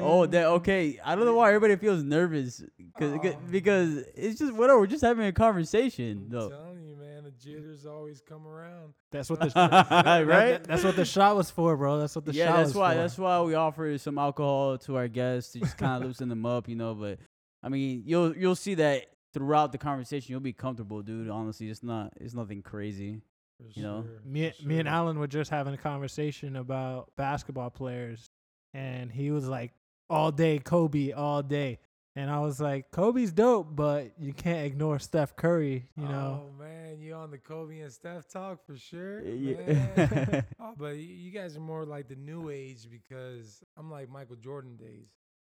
Oh, that okay. I don't know why everybody feels nervous because Oh. because it's just whatever. We're just having a conversation, I'm though. telling you, man, the jitters always come around. That's what the right? that- that's what the shot was for, bro. That's what the yeah, shot that's was why. for. That's why we offer some alcohol to our guests to just kind of loosen them up, you know. But I mean, you'll you'll see that throughout the conversation. You'll be comfortable, dude. Honestly, it's not it's nothing crazy. For You know? sure, me, for me and. Alan were just having a conversation about basketball players, and he was like, "All day Kobe, all day," and I was like, "Kobe's dope, but you can't ignore Steph Curry." You know, Oh man, you on the Kobe and Steph talk for sure. Yeah. oh, but you guys are more like the new age because I'm like Michael Jordan days.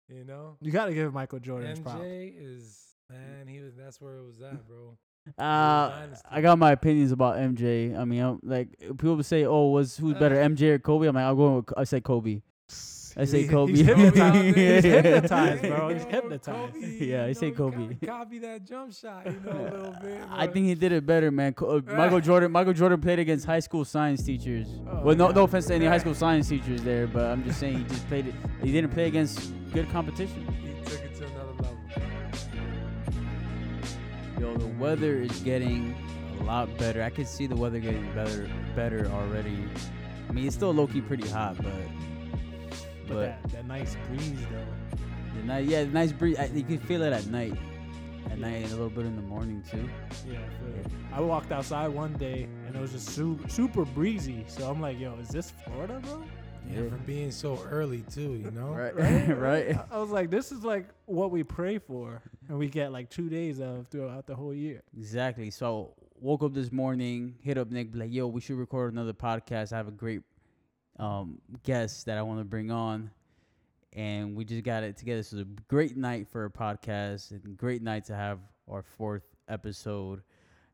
You know, you got to give Michael Jordan his props. MJ is man. He was. That's where it was at, bro. Uh, I got my opinions about MJ. I mean, I'm, like people would say, "Oh, was who's better, MJ or Kobe?" I'm like, I'll go. With, I say Kobe. I say He's- Kobe. He's hypnotized, he's hypnotized, bro. He's Yo, hypnotized. Yeah, I you say know, Kobe. Copy that jump shot, you know, a little bit. I think he did it better, man. Uh, Michael Jordan. Michael Jordan played against high school science teachers. Oh, well, no, yeah. no offense to any high school science teachers there, but I'm just saying he just played it. He didn't play against good competition. he took it to another level. Yo, the weather is getting a lot better. I can see the weather getting better, better already. I mean, it's still low key pretty hot, but But, but that, that nice breeze, though. the night, yeah, the nice breeze. I, you can feel it at night, at night and a little bit in the morning too. Yeah, I feel it. I walked outside one day and it was just super, super breezy. So I'm like, yo, is this Florida, bro? Yeah, Yeah. for being so early too, you know. Right, Right? right. I- I was like, this is like what we pray for, and we get like two days of throughout the whole year. Exactly. So woke up this morning, hit up Nick, be like, yo, we should record another podcast. I have a great um, guests that I want to bring on. And we just got it together. So it's a great night for a podcast and great night to have our fourth episode.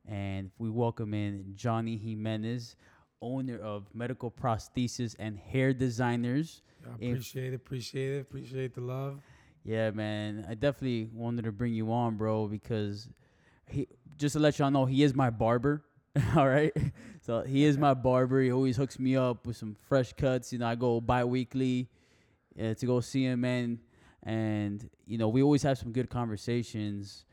And we welcome in Johnny Jimenez, owner of Medical Prosthesis and Hair Designers. I appreciate it, appreciate it, appreciate the love. Yeah, man. I definitely wanted to bring you on, bro, because he just to let y'all know, he is my barber. All right. So he is my barber. He always hooks me up with some fresh cuts. You know, I go bi weekly uh, to go see him, man. And, you know, we always have some good conversations.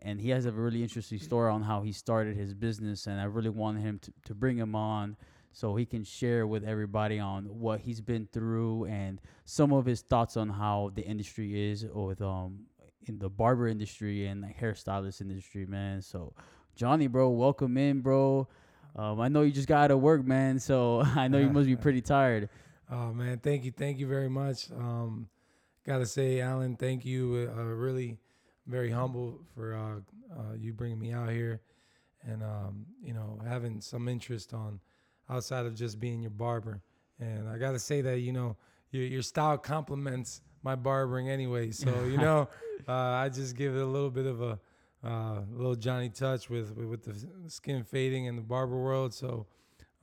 And he has a really interesting story on how he started his business. And I really wanted him to, to bring him on so he can share with everybody on what he's been through and some of his thoughts on how the industry is with um in the barber industry and the hairstylist industry, man. So Johnny, bro, welcome in, bro. Um, I know you just got out of work, man. So I know you must be pretty tired. Oh man, thank you, thank you very much. Um, gotta say, Alan, thank you. Uh, really, very humble for uh, uh, you bringing me out here, and um, you know having some interest on outside of just being your barber. And I gotta say that you know your your style complements my barbering anyway. So you know, uh, I just give it a little bit of a uh, little Johnny touch with with, the skin fading in the barber world. So,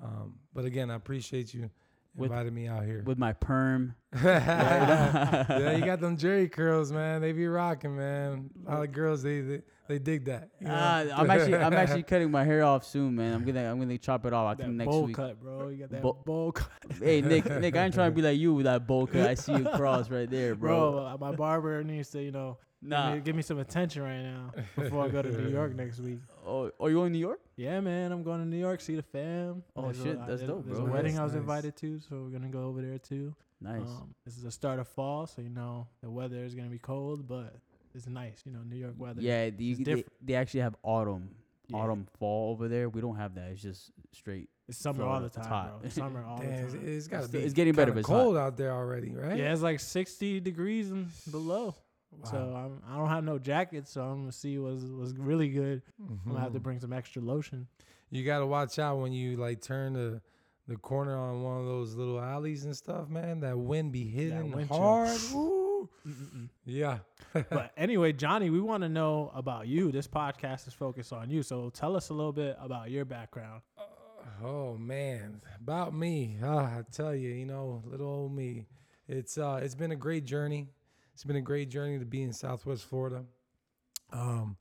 um, but again, I appreciate you With- inviting me out here. With my perm. yeah, you got them Jerry curls, man. They be rocking, man. A lot of girls they they, they dig that. you know? Ah, I'm actually I'm actually cutting my hair off soon, man. I'm gonna I'm gonna chop it off. I think next bowl week. cut, bro. You got that Bowl- bowl cut, Hey Nick, Nick, I ain't trying to be like you with that bowl cut. I see you cross right there, bro. bro. uh, my barber needs to, you know, give, Nah. me, give me some attention right now before I go to New York next week. Oh, are you going to New York? Yeah, man, I'm going to New York see the fam. Oh, There's shit, uh, that's there's- dope, There's bro. a wedding Nice, I was nice. invited to, so we're gonna go over there too. Nice. Um, this is the start of fall, so you know the weather is gonna be cold, but it's nice. You know, New York weather. yeah, the, it's they, they actually have autumn, Yeah. autumn, fall over there. We don't have that. It's just straight. it's summer all the Florida, it's time, hot. bro. It's summer all Damn, the it's, time. it's got to It's- be. it's getting better, kinda but it's hot. cold out there already, right? Yeah, it's like 60 degrees and below. Wow. So I'm, I don't have no jacket, so I'm gonna see what's was really good. I'm gonna have to Mhm. bring some extra lotion. You got to watch out when you like turn the the corner on one of those little alleys and stuff, man. That wind be hitting wind hard. Yeah. but anyway, Johnny, we want to know about you. This podcast is focused on you, so tell us a little bit about your background. Oh man, about me. Ah, I tell you, you know, little old me. It's uh, it's been a great journey. It's been a great journey to be in Southwest Florida. Um,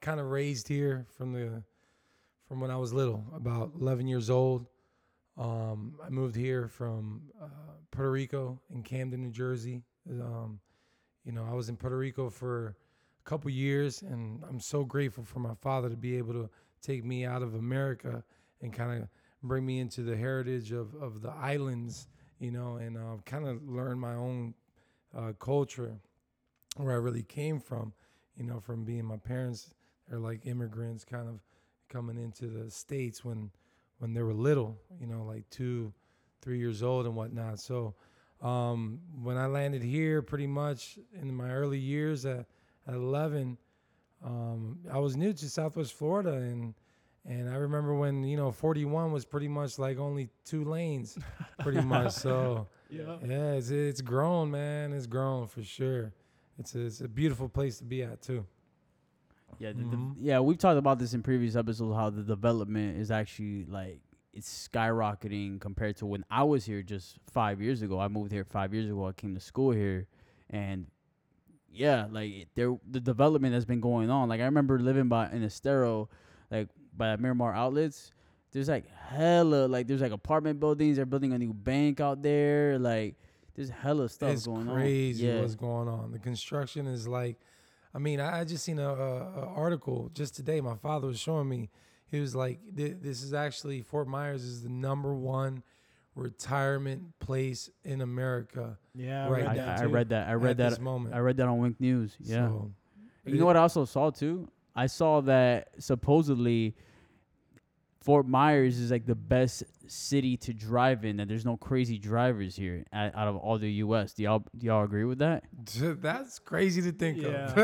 kind of raised here from the from when I was little, about 11 years old. Um, I moved here from uh, Puerto Rico in Camden, New Jersey, Um, you know, I was in Puerto Rico for a couple years, and I'm so grateful for my father to be able to take me out of America and kind of bring me into the heritage of, of the islands, you know, and uh, kind of learn my own uh, culture, where I really came from, you know, from being my parents. They're like immigrants, kind of coming into the states when when they were little, you know, like two, three years old and whatnot. So um, when I landed here, pretty much in my early years at, at 11, um, I was new to Southwest Florida, and and I remember when you know 41 was pretty much like only two lanes, pretty much. So Yeah. yeah, it's it's grown, man. It's grown for sure. It's a, it's a beautiful place to be at too. Yeah, the, the- Mhm. yeah, we've talked about this in previous episodes how the development is actually like it's skyrocketing compared to when I was here just five years ago. I moved here five years ago. I came to school here, and yeah, like there the development has been going on. Like I remember living by in Estero, like by Miromar Outlets. There's like hella like there's like apartment buildings. They're building a new bank out there. Like there's hella stuff it's going crazy on. Yeah, what's going on. The construction is like, I mean, I, I just seen a, a, a article just today. My father was showing me. He was like, "This is actually Fort Myers is the number one retirement place in America." Yeah. I Right. read I, that I too. read that. I at read that. This moment. I read that on Wink News. Yeah. So, You know what I also saw too? I saw that supposedly Fort Myers is like the best city to drive in. That there's no crazy drivers here at, out of all the U.S. Do y'all do y'all agree with that? That's crazy to think Yeah. of.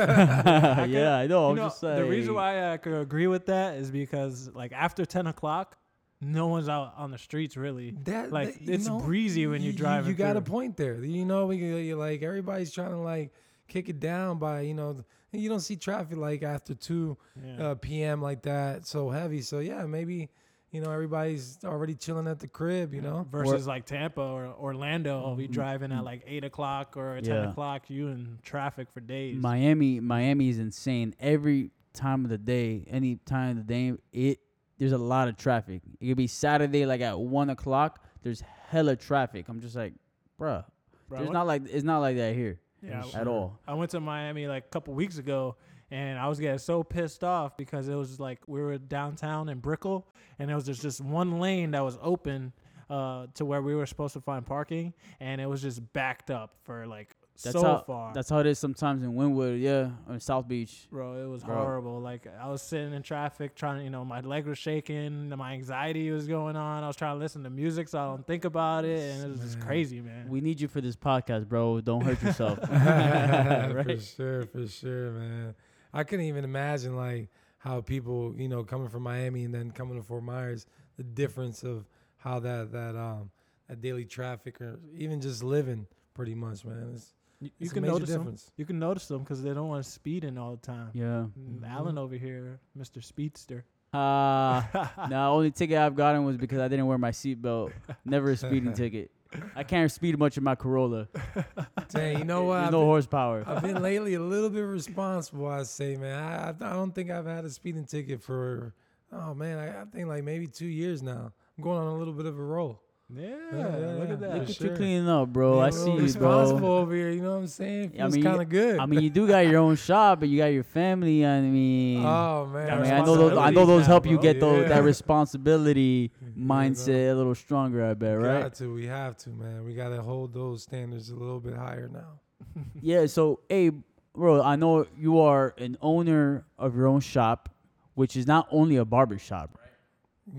yeah, I know. I'm know, just saying. the reason why I could agree with that is because like after ten o'clock, no one's out on the streets really. That Like, that- you it's breezy when you're you- driving You got a point there. You know, we you like everybody's trying to like kick it down by you know. You don't see traffic like after two Yeah. uh, p.m. like that so heavy. So yeah, maybe you know everybody's already chilling at the crib. You know, Versus like Tampa or Orlando, I'll be Mhm. driving at like eight o'clock or ten Yeah. o'clock. You in traffic for days. Miami, Miami is insane. Every time of the day, any time of the day, it there's a lot of traffic. It could be Saturday, like at one o'clock. There's hella traffic. I'm just like, bruh. Bro, I There's went- not like it's not like that here yeah, at all. I went to Miami like a couple weeks ago, and I was getting so pissed off because it was like we were downtown in Brickell, and it was just just one lane that was open uh, to where we were supposed to find parking, and it was just backed up for like That's so how far. that's how it is sometimes in Wynwood, yeah, or in South Beach. Bro, it was Bro. horrible. Like I was sitting in traffic, trying to, you know, my leg was shaking, my anxiety was going on. I was trying to listen to music so I don't think about it, and it was just crazy, man. We need you for this podcast, bro. Don't hurt yourself. for sure, for sure, man. I couldn't even imagine like how people, you know, coming from Miami and then coming to Fort Myers, the difference of how that that um that daily traffic or even just living, pretty much, man. It's, you, you can major notice them. You can notice them because they don't want to speed in all the time. Yeah. Mm, Mhm. Alan over here, Mr. Speedster. Uh the only ticket I've gotten was because I didn't wear my seatbelt. Never a speeding ticket. I can't speed much in my Corolla. Dang, you know what? There's I've no been- horsepower. I've been lately a little bit responsible. I say, man. I, I I don't think I've had a speeding ticket for. Oh man, I, I think like maybe two years now. I'm going on a little bit of a roll. Yeah, yeah, look at that. Look at sure. you cleaning up, bro. Being I a see little you, responsible bro. over here. You know what I'm saying? I Feels mean, kind of good. I mean, you do got your own shop, but you got your family. I mean, oh man, I mean, I know those. I know responsibilities those now, help you bro. get those that responsibility Yeah, mindset a little stronger. I bet, We right? got to. We have to, man. We got to hold those standards a little bit higher now. Yeah. So, hey, bro, I know you are an owner of your own shop, which is not only a barber shop.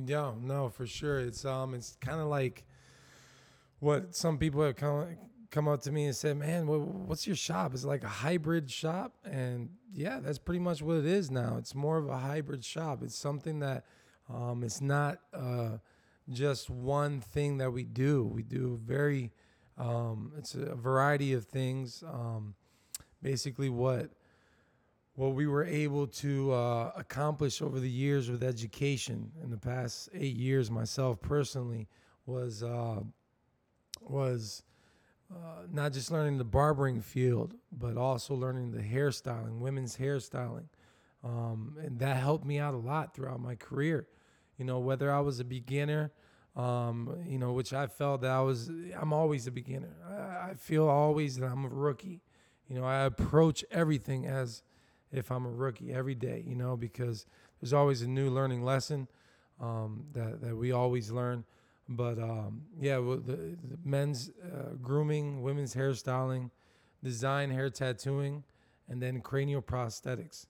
Yeah, no, for sure. It's um, it's kind of like what some people have come come up to me and said, "Man, what, what's your shop? It's like a hybrid shop." And yeah, that's pretty much what it is now. It's more of a hybrid shop. It's something that um, it's not uh, just one thing that we do. We do very, um, it's a variety of things. Um, basically, what what we were able to uh, accomplish over the years with education in the past eight years, myself personally, was uh, was uh, not just learning the barbering field, but also learning the hairstyling, women's hairstyling, um, and that helped me out a lot throughout my career. You know, whether I was a beginner Um, you know, which I felt that I was. I'm always a beginner. I, I feel always that I'm a rookie. You know, I approach everything as if I'm a rookie every day. You know, because there's always a new learning lesson um, that that we always learn. But um, yeah, well, the, the men's uh, grooming, women's hairstyling, design, hair tattooing, and then cranial prosthetics.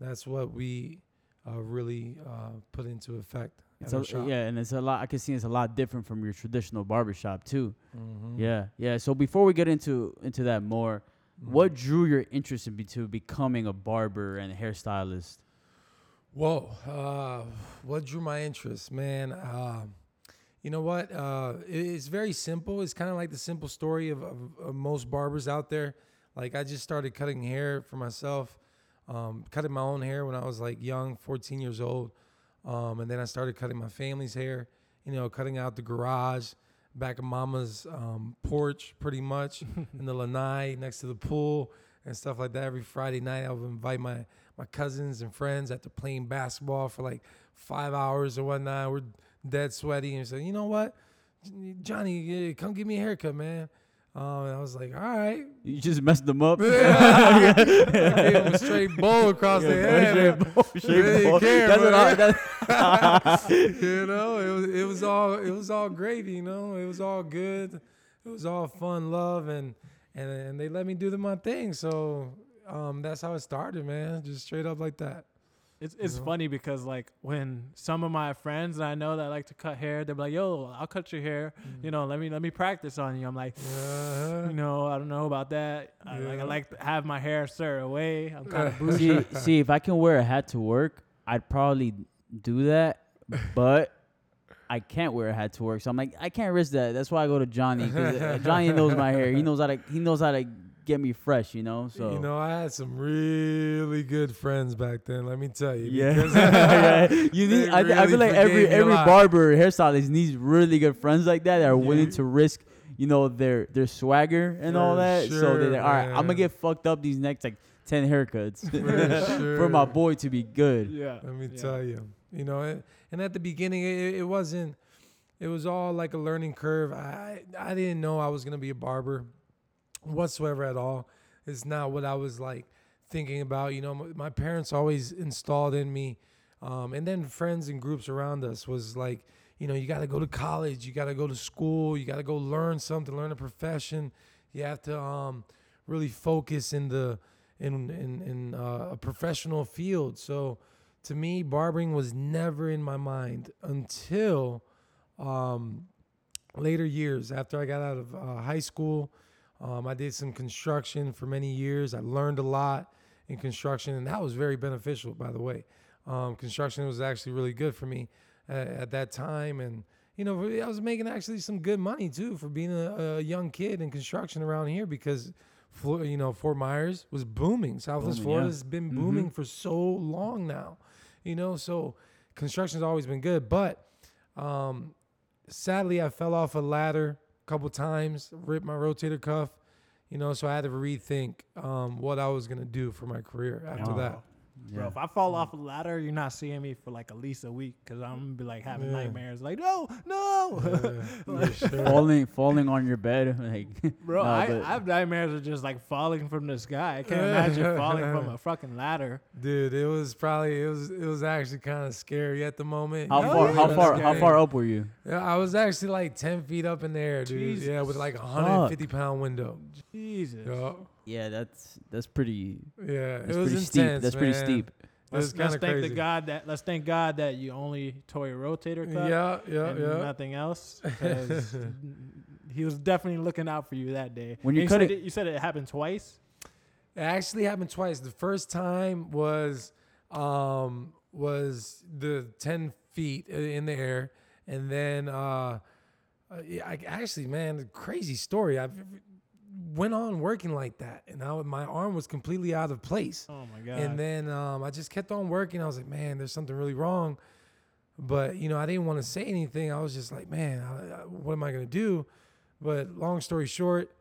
That's what we uh, really uh, put into effect. A, yeah, and it's a lot. I can see it's a lot different from your traditional barbershop too. Mhm. Yeah, yeah. So before we get into into that more. What drew your interest into becoming a barber and a hairstylist? Whoa, uh, what drew my interest, man? Um, you know what? Uh, it- it's very simple. It's kind of like the simple story of, of, of most barbers out there. Like I just started cutting hair for myself, um, cutting my own hair when I was like young, 14 years old, um, and then I started cutting my family's hair. You know, cutting out the garage, back of mama's um, porch, pretty much, in the lanai next to the pool and stuff like that. Every Friday night, I would invite my my cousins and friends after playing basketball for like five hours or whatnot. We're dead sweaty and say, you know what, Johnny, come give me a haircut, man. Um, and I was like, all right. You just messed them up. Gave a straight bowl across the head. man. Really Straight care, That's what I. man. That's you know, it was it was all it was all gravy. You know, it was all good. It was all fun, love, and and and they let me do the, my thing. So um, that's how it started, man. Just straight up like that. It's it's know? funny because like when some of my friends that I know that like to cut hair, they're like, "Yo, I'll cut your hair. You know, let me let me practice on you." I'm like, you know, I don't know about that. I, like I like to have my hair certain away. I'm kind of bougie. see, see, if I can wear a hat to work, I'd probably do that. But I can't wear a hat to work, so I'm like, I can't risk that. That's why I go to Johnny. 'cause, uh, Johnny knows my hair. He knows how to. He knows how to get me fresh. You know. So You know, I had some really good friends back then. Let me tell you. Yeah, yeah. You need. I, th- I feel like every forgave me a every barber hairstylist needs really good friends like that that are willing to risk, you know, their their swagger and all For that. so they're like, all right, I'm gonna get fucked up these next like ten haircuts For for my boy to be good. yeah. Let me yeah. tell you, you know, it, and at the beginning, it, it wasn't. It was all like a learning curve. I I didn't know I was gonna be a barber, whatsoever at all. It's not what I was like thinking about. You know, my, parents always installed in me, um, and then friends and groups around us was like, you know, you got to go to college, you got to go to school, you got to go learn something, learn a profession. You have to um, really focus in the in in in uh, a professional field. So to me, barbering was never in my mind until um, later years after I got out of uh, high school. Um, I did some construction for many years. I learned a lot in construction, and that was very beneficial, by the way. Um, construction was actually really good for me at, at that time, and you know, I was making actually some good money too for being a, a young kid in construction around here because, you know, Fort Myers was booming. Southwest Booming, Florida yeah. has been Mhm. booming for so long now, you know. So construction's always been good, but um, sadly, I fell off a ladder couple times, ripped my rotator cuff, you know. So I had to rethink um, what I was gonna do for my career after Oh. that. Bro, Yeah. if I fall off a ladder, you're not seeing me for like at least a week because I'm gonna be like having Yeah. nightmares. Like, no, no, Yeah, for sure. falling falling on your bed, like bro. No, I, but- I have nightmares of just like falling from the sky. I can't imagine falling from a fucking ladder. Dude, it was probably it was it was actually kind of scary at the moment. how Yeah, far how that's far how far up were you? Yeah, I was actually like ten feet up in the air, dude. Yeah, with like a hundred and fifty pound window. Jesus. Yeah, Yeah, that's that's pretty. yeah, That's it was pretty intense. steep. That's pretty steep. Let's, let's thank crazy. the God that let's thank God that you only tore your rotator cuff Yeah, yeah, and yeah. nothing else. he was definitely looking out for you that day. When you And cut said it- you said it happened twice. It actually happened twice. The first time was um was the ten feet in the air, and then uh, yeah, I actually man, crazy story. I went on working like that, and I, my arm was completely out of place. Oh my God. And then um, I just kept on working. I was like, man, there's something really wrong. But you know, I didn't want to say anything. I was just like, man, I, I, what am I gonna do? But long story short,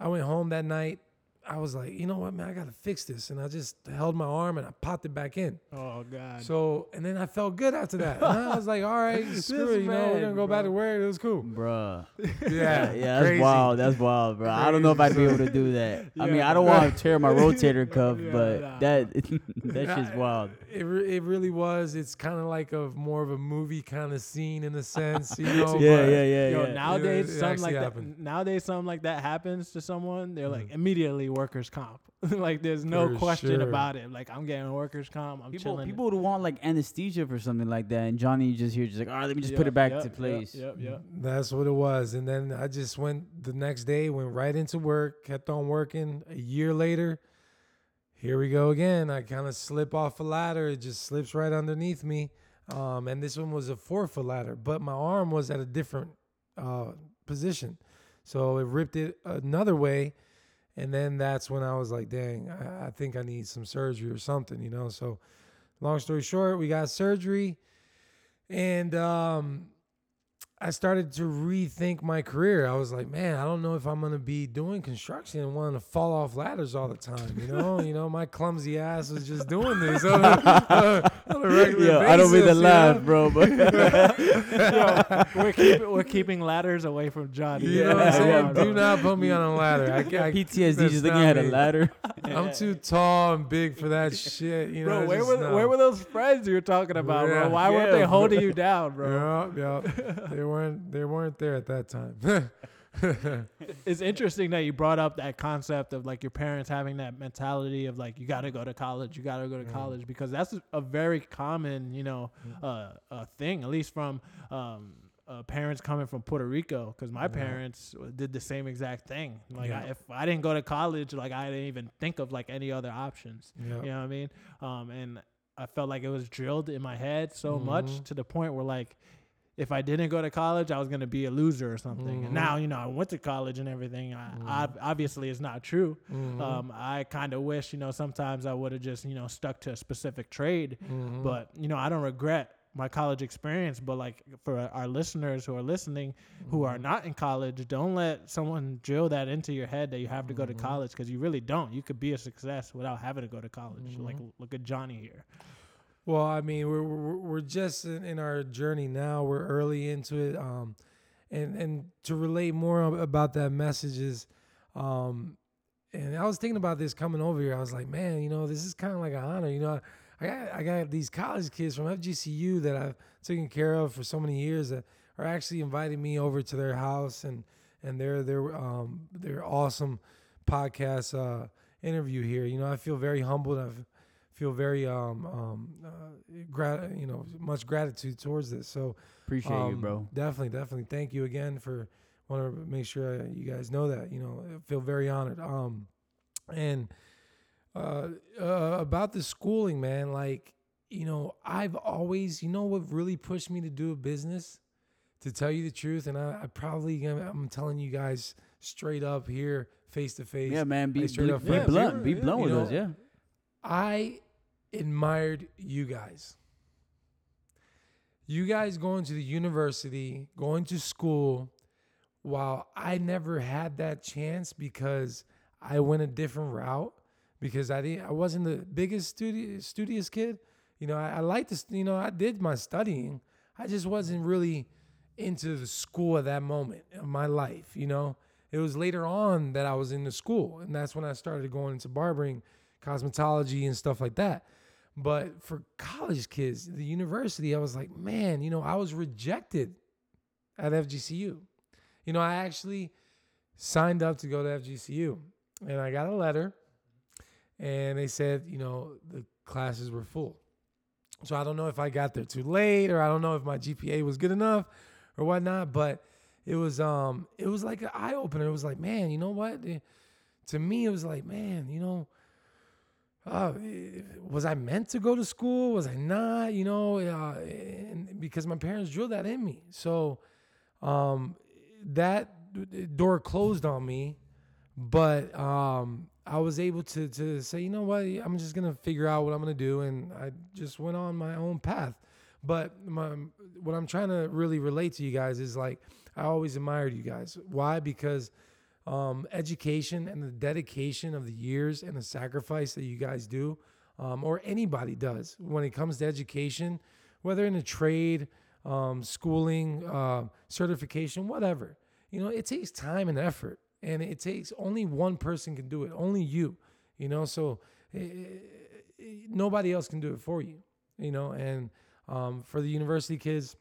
I went home that night. I was like, you know what, man, I gotta fix this, and I just held my arm and I popped it back in. Oh God. So and then I felt good after that. And I was like, all right, screw it, you know, we're gonna go back to work. It was cool. Bruh. Yeah, Yeah, yeah, that's crazy. wild. That's wild, bro. I don't know if I'd be able to do that. I mean, I don't want to tear my rotator cuff, Yeah, but nah. that that shit's wild. It re- it really was. It's kind of like a more of a movie kind of scene in a sense, you know. yeah, but- yeah, yeah, Yo, yeah. nowadays it something like actually that. Nowadays something like that happens to someone, they're like Mhm. immediately workers comp. like there's no For question sure. about it. Like I'm getting workers comp. I'm People, chilling. people would want like anesthesia for something like that, and Johnny just here, just like, all right, let me just put it back yep, to yep, place. Yep, yep. That's what it was. And then I just went the next day, went right into work, kept on working. A year later, here we go again. I kind of slip off a ladder. It just slips right underneath me. Um, and this one was a four foot ladder, but my arm was at a different uh, position. So it ripped it another way. And then that's when I was like, dang, I, I think I need some surgery or something, you know? So long story short, we got surgery. And um, I started to rethink my career. I was like, man, I don't know if I'm gonna be doing construction and wanting to fall off ladders all the time. You know, you know, my clumsy ass was just doing this on a, uh, on a regular Yo, basis. I don't mean to you laugh, know? bro, but Yo, we're keeping we're keeping ladders away from Johnny. You know what I'm Yeah, saying? yeah. Do not put me on a ladder. I, I, PTSD that's just looking at a ladder. I'm too tall and big for that shit. You know, Bro, I where were know. where were those friends you were talking about, Yeah. bro? Why weren't Yeah, they bro. holding you down, bro? Yeah, yeah. They weren't. They weren't there at that time. It's interesting that you brought up that concept of like your parents having that mentality of like you got to go to college, you got to go to Mm. college because that's a very common, you know, uh, uh, thing at least from um, uh, parents coming from Puerto Rico because my Yeah. parents did the same exact thing. Like Yeah. I, if I didn't go to college, like I didn't even think of like any other options. yeah. You know what I mean? Um, and I felt like it was drilled in my head so much Mhm. to the point where like if I didn't go to college, I was gonna be a loser or something. Mhm. And now you know I went to college and everything. I, Mhm. ob- obviously, it's not true. Mhm. Um, I kind of wish you know sometimes I would have just you know stuck to a specific trade. Mhm. But you know I don't regret my college experience. But like for our listeners who are listening, who Mm-hmm. are not in college, don't let someone drill that into your head that you have to go to Mhm. college because you really don't. You could be a success without having to go to college. Like look at Johnny here. Well, I mean, we're we're, we're just in, in our journey now. We're early into it, um, and and to relate more about that message is, um, and I was thinking about this coming over here. I was like, man, you know, this is kind of like an honor. You know, I got I got these college kids from FGCU that I've taken care of for so many years that are actually inviting me over to their house and and their their um their awesome podcast uh interview here. You know, I feel very humbled. I feel very um um uh, grat- you know much gratitude towards this. So Appreciate you, um, bro. Definitely, definitely. Thank you again for want to make sure uh, you guys know that. You know, I feel very honored. Um, and uh, uh, about the schooling, man, like you know, I've always, you know, what really pushed me to do a business. To tell you the truth, and I, I probably I'm telling you guys straight up here, face to face. Yeah, man. Be, like, straight be, up be facts. blunt. Yeah, Be yeah, blunt you with know, us. Yeah. I admired you guys. You guys going to the university, going to school, while I never had that chance because I went a different route because I didn't I wasn't the biggest studi- studious kid. You know, I, I liked this, you know, I did my studying. I just wasn't really into the school at that moment of my life, you know. It was later on that I was in the school, and that's when I started going into barbering, cosmetology, and stuff like that. But for college kids, the university, I was like, man, you know, I was rejected at FGCU. You know, I actually signed up to go to FGCU, and I got a letter, and they said, you know, the classes were full. So I don't know if I got there too late, or I don't know if my GPA was good enough, or whatnot. But it was, um, it was like an eye opener. It was like, man, you know what? Eh, To me, it was like, man, you know, uh, eh, was I meant to go to school? Was I not? You know, uh, and because my parents drilled that in me. So um, that door closed on me, but um, I was able to to say, you know what, I'm just gonna figure out what I'm gonna do, and I just went on my own path. But my, what I'm trying to really relate to you guys is like I always admired you guys. Why? Because um, education and the dedication of the years and the sacrifice that you guys do, um, or anybody does when it comes to education, whether in a trade, um, schooling, uh, certification, whatever. You know, it takes time and effort, and it takes only one person can do it, only you. You know, so eh, eh, nobody else can do it for you. You know, and um, for the university kids,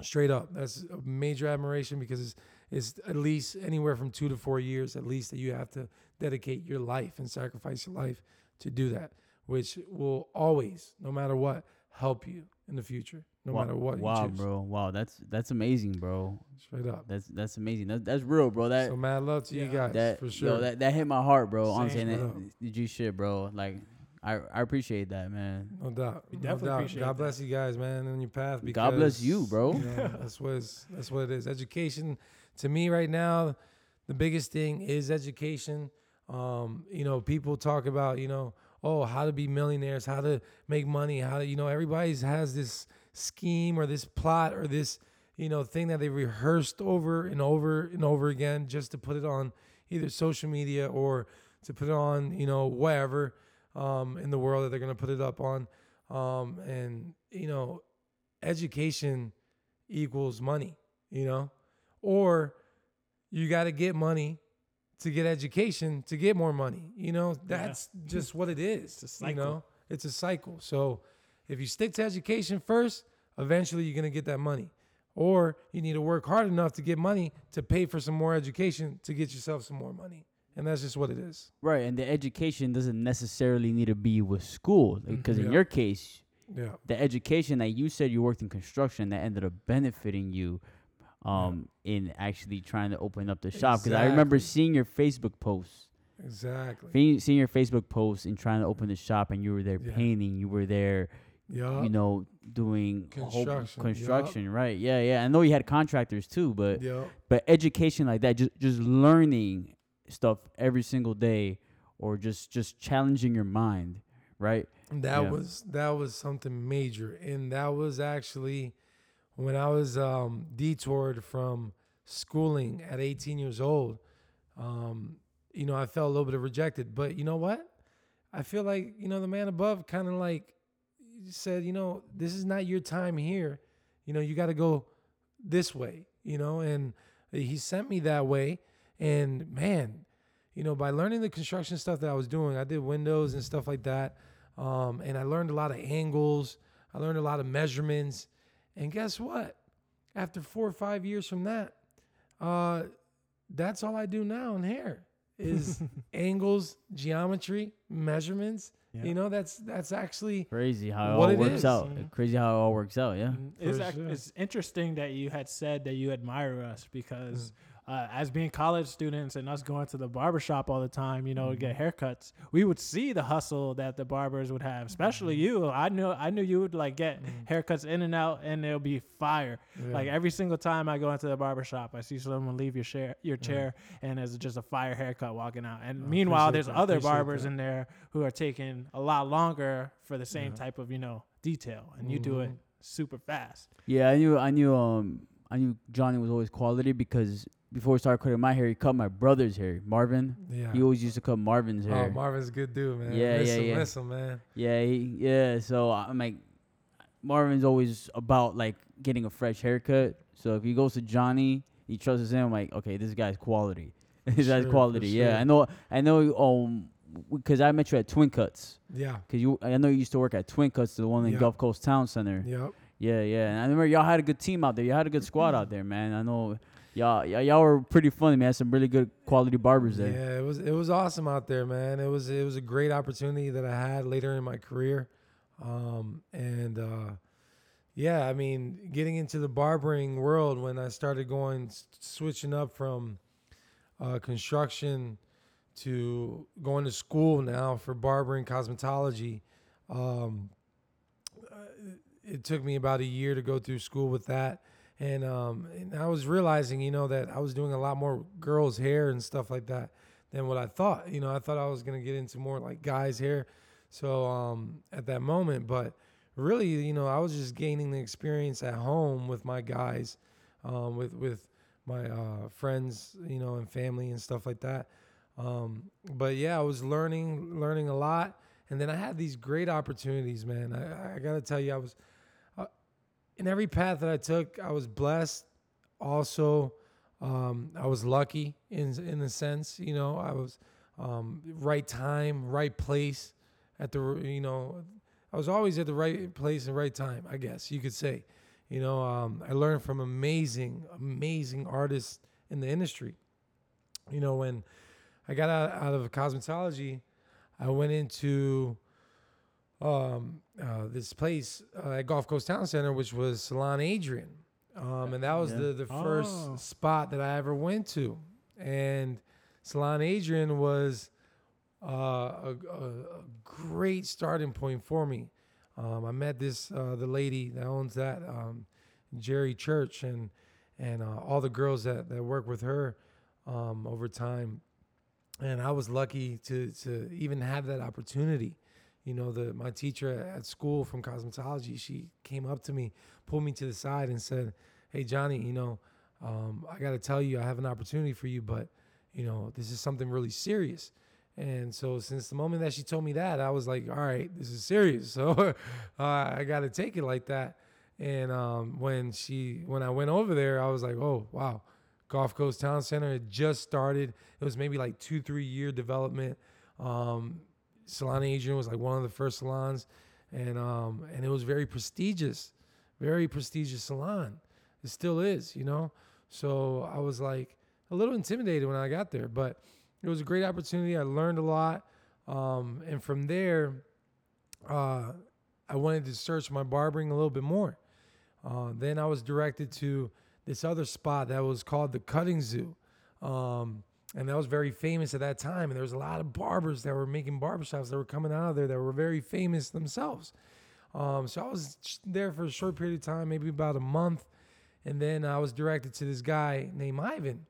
straight up, that's a major admiration because it's, it's at least anywhere from two to four years at least that you have to dedicate your life and sacrifice your life to do that, which will always, no matter what, help you in the future, no wow, matter what. Wow, you choose. bro. Wow, that's that's amazing, bro. Straight up. That's that's amazing. That, that's real, bro. That so mad love to you Yeah. guys that for sure. yo, that that hit my heart, bro. Same, Honestly, and bro. that, the G shit, bro. Like, I I appreciate that, man. no doubt. We no definitely doubt. appreciate God that. bless you guys, man, on your path. Because, God bless you, bro. you know, that's what it's, that's what it is. Education to me right now, the biggest thing is education. Um, you know, people talk about, you know, oh, how to be millionaires, how to make money, how to, you know, everybody's has this scheme or this plot or this, you know, thing that they rehearsed over and over and over again just to put it on either social media or to put it on, you know, wherever um, in the world that they're going to put it up on. Um, and, you know, education equals money, you know, or you got to get money to get education to get more money. You know, that's just what it is. It's a You know, it's a cycle. So if you stick to education first, eventually you're going to get that money. Or you need to work hard enough to get money to pay for some more education to get yourself some more money. And that's just what it is. Right, and the education doesn't necessarily need to be with school, because mm-hmm. in Yeah. your case, Yeah. the education that you said you worked in construction that ended up benefiting you um in actually trying to open up the shop because i remember seeing your facebook posts Exactly. fe- seeing your facebook posts and trying to open the shop and you were there Yeah. painting you were there Yeah. you know doing Construction, construction right yeah yeah i know you had contractors too but yeah. but education like that just just learning stuff every single day or just just challenging your mind right That Yeah. was that was something major, and that was actually when I was um, detoured from schooling at 18 years old. Um, you know, I felt a little bit of rejected, but you know what? I feel like you know the man above kind of like said, you know, this is not your time here. You know, you got to go this way. You know, and he sent me that way, and man, you know, by learning the construction stuff that I was doing, I did windows and stuff like that. Um, and I learned a lot of angles. I learned a lot of measurements. And guess what? After four or five years from that, uh, that's all I do now in hair is angles, geometry, measurements. Yeah. You know, that's that's actually crazy how it What all it works is. out Mhm. crazy how it all works out yeah Mm, It's, For ac- sure. it's interesting that you had said that you admire us because Mm. Uh, as being college students and us going to the barber shop all the time, you know, to get Mm-hmm. haircuts, we would see the hustle that the barbers would have, especially Mm-hmm. you. I knew I knew you would like get haircuts in and out and it'll be fire. Yeah. Like every single time I go into the barber shop, I see someone leave your chair your chair and it's just a fire haircut walking out. And I meanwhile, there's that. other barbers that. in there who are taking a lot longer for the same Yeah. type of, you know, detail. And you do it Mhm. super fast. Yeah, I knew I knew um I knew Johnny was always quality because before he started cutting my hair, he cut my brother's hair. Marvin. yeah. He always used to cut Marvin's hair. Oh, Marvin's a good dude, man. Yeah, miss yeah, him, yeah. Miss him, man. yeah, he, yeah. So I'm like, Marvin's always about like getting a fresh haircut. So if he goes to Johnny, he trusts him. I'm like, okay, this guy's quality. this guy's Sure, for quality. Yeah, sure. I know. I know. Um, because I met you at Twin Cuts. Yeah. Cause you, I know you used to work at Twin Cuts, the one in Yeah. Gulf Coast Town Center. Yep. Yeah, yeah. And I remember y'all had a good team out there. You had a good squad out there, man. I know y'all y'all, were pretty funny, man. Some really good quality barbers there. Yeah, it was it was awesome out there, man. It was it was a great opportunity that I had later in my career, um, and uh, yeah, I mean, getting into the barbering world when I started going switching up from uh, construction to going to school now for barbering cosmetology. Um, uh, it took me about a year to go through school with that and um and I was realizing, you know, that I was doing a lot more girls' hair and stuff like that than what I thought. You know, I thought I was gonna get into more like guys' hair. So um at that moment, but really, you know, I was just gaining the experience at home with my guys, um, with with my uh, friends, you know, and family and stuff like that. Um, but yeah, I was learning, learning a lot, and then I had these great opportunities, man. I, I got to tell you, I was in every path that I took, I was blessed. Also, um, I was lucky in in a sense, you know. I was um, right time, right place at the you know. I was always at the right place and right time, I guess you could say. You know, um, I learned from amazing, amazing artists in the industry. You know, when I got out, out of cosmetology, I went into um, uh, this place uh, at Gulf Coast Town Center, which was Salon Adrian. Um, and that was Yeah. the, the first Oh. spot that I ever went to. And Salon Adrian was uh, a, a, a great starting point for me. Um, I met this uh, the lady that owns that, um, Jerry Church, and and uh, all the girls that, that work with her um, over time. And I was lucky to to even have that opportunity. You know, the my teacher at school from cosmetology, she came up to me, pulled me to the side, and said, "Hey, Johnny, you know, um, I got to tell you, I have an opportunity for you, but you know, this is something really serious." And so, since the moment that she told me that, I was like, "All right, this is serious." So, uh, I got to take it like that. And um, when she, when I went over there, I was like, "Oh, wow." Gulf Coast Town Center had just started. It was maybe like two, three year development. Um, Salon Adrian was like one of the first salons, and um, and it was very prestigious, very prestigious salon. It still is, you know. So I was like a little intimidated when I got there, but it was a great opportunity. I learned a lot, um, and from there, uh, I wanted to search my barbering a little bit more. Uh, then I was directed to this other spot that was called the Cutting Zoo. Um, and that was very famous at that time. And there was a lot of barbers that were making barbershops that were coming out of there that were very famous themselves. Um, so I was there for a short period of time, maybe about a month. And then I was directed to this guy named Ivan.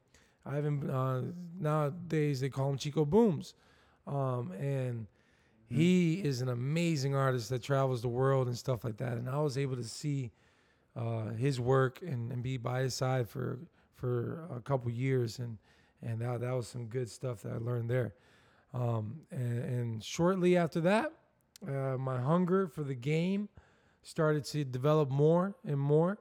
Ivan, uh, nowadays they call him Chico Booms. Um, and he is an amazing artist that travels the world and stuff like that. And I was able to see uh, his work and, and be by his side for for a couple years, and and that, that was some good stuff that I learned there. Um, and, and shortly after that, uh, my hunger for the game started to develop more and more,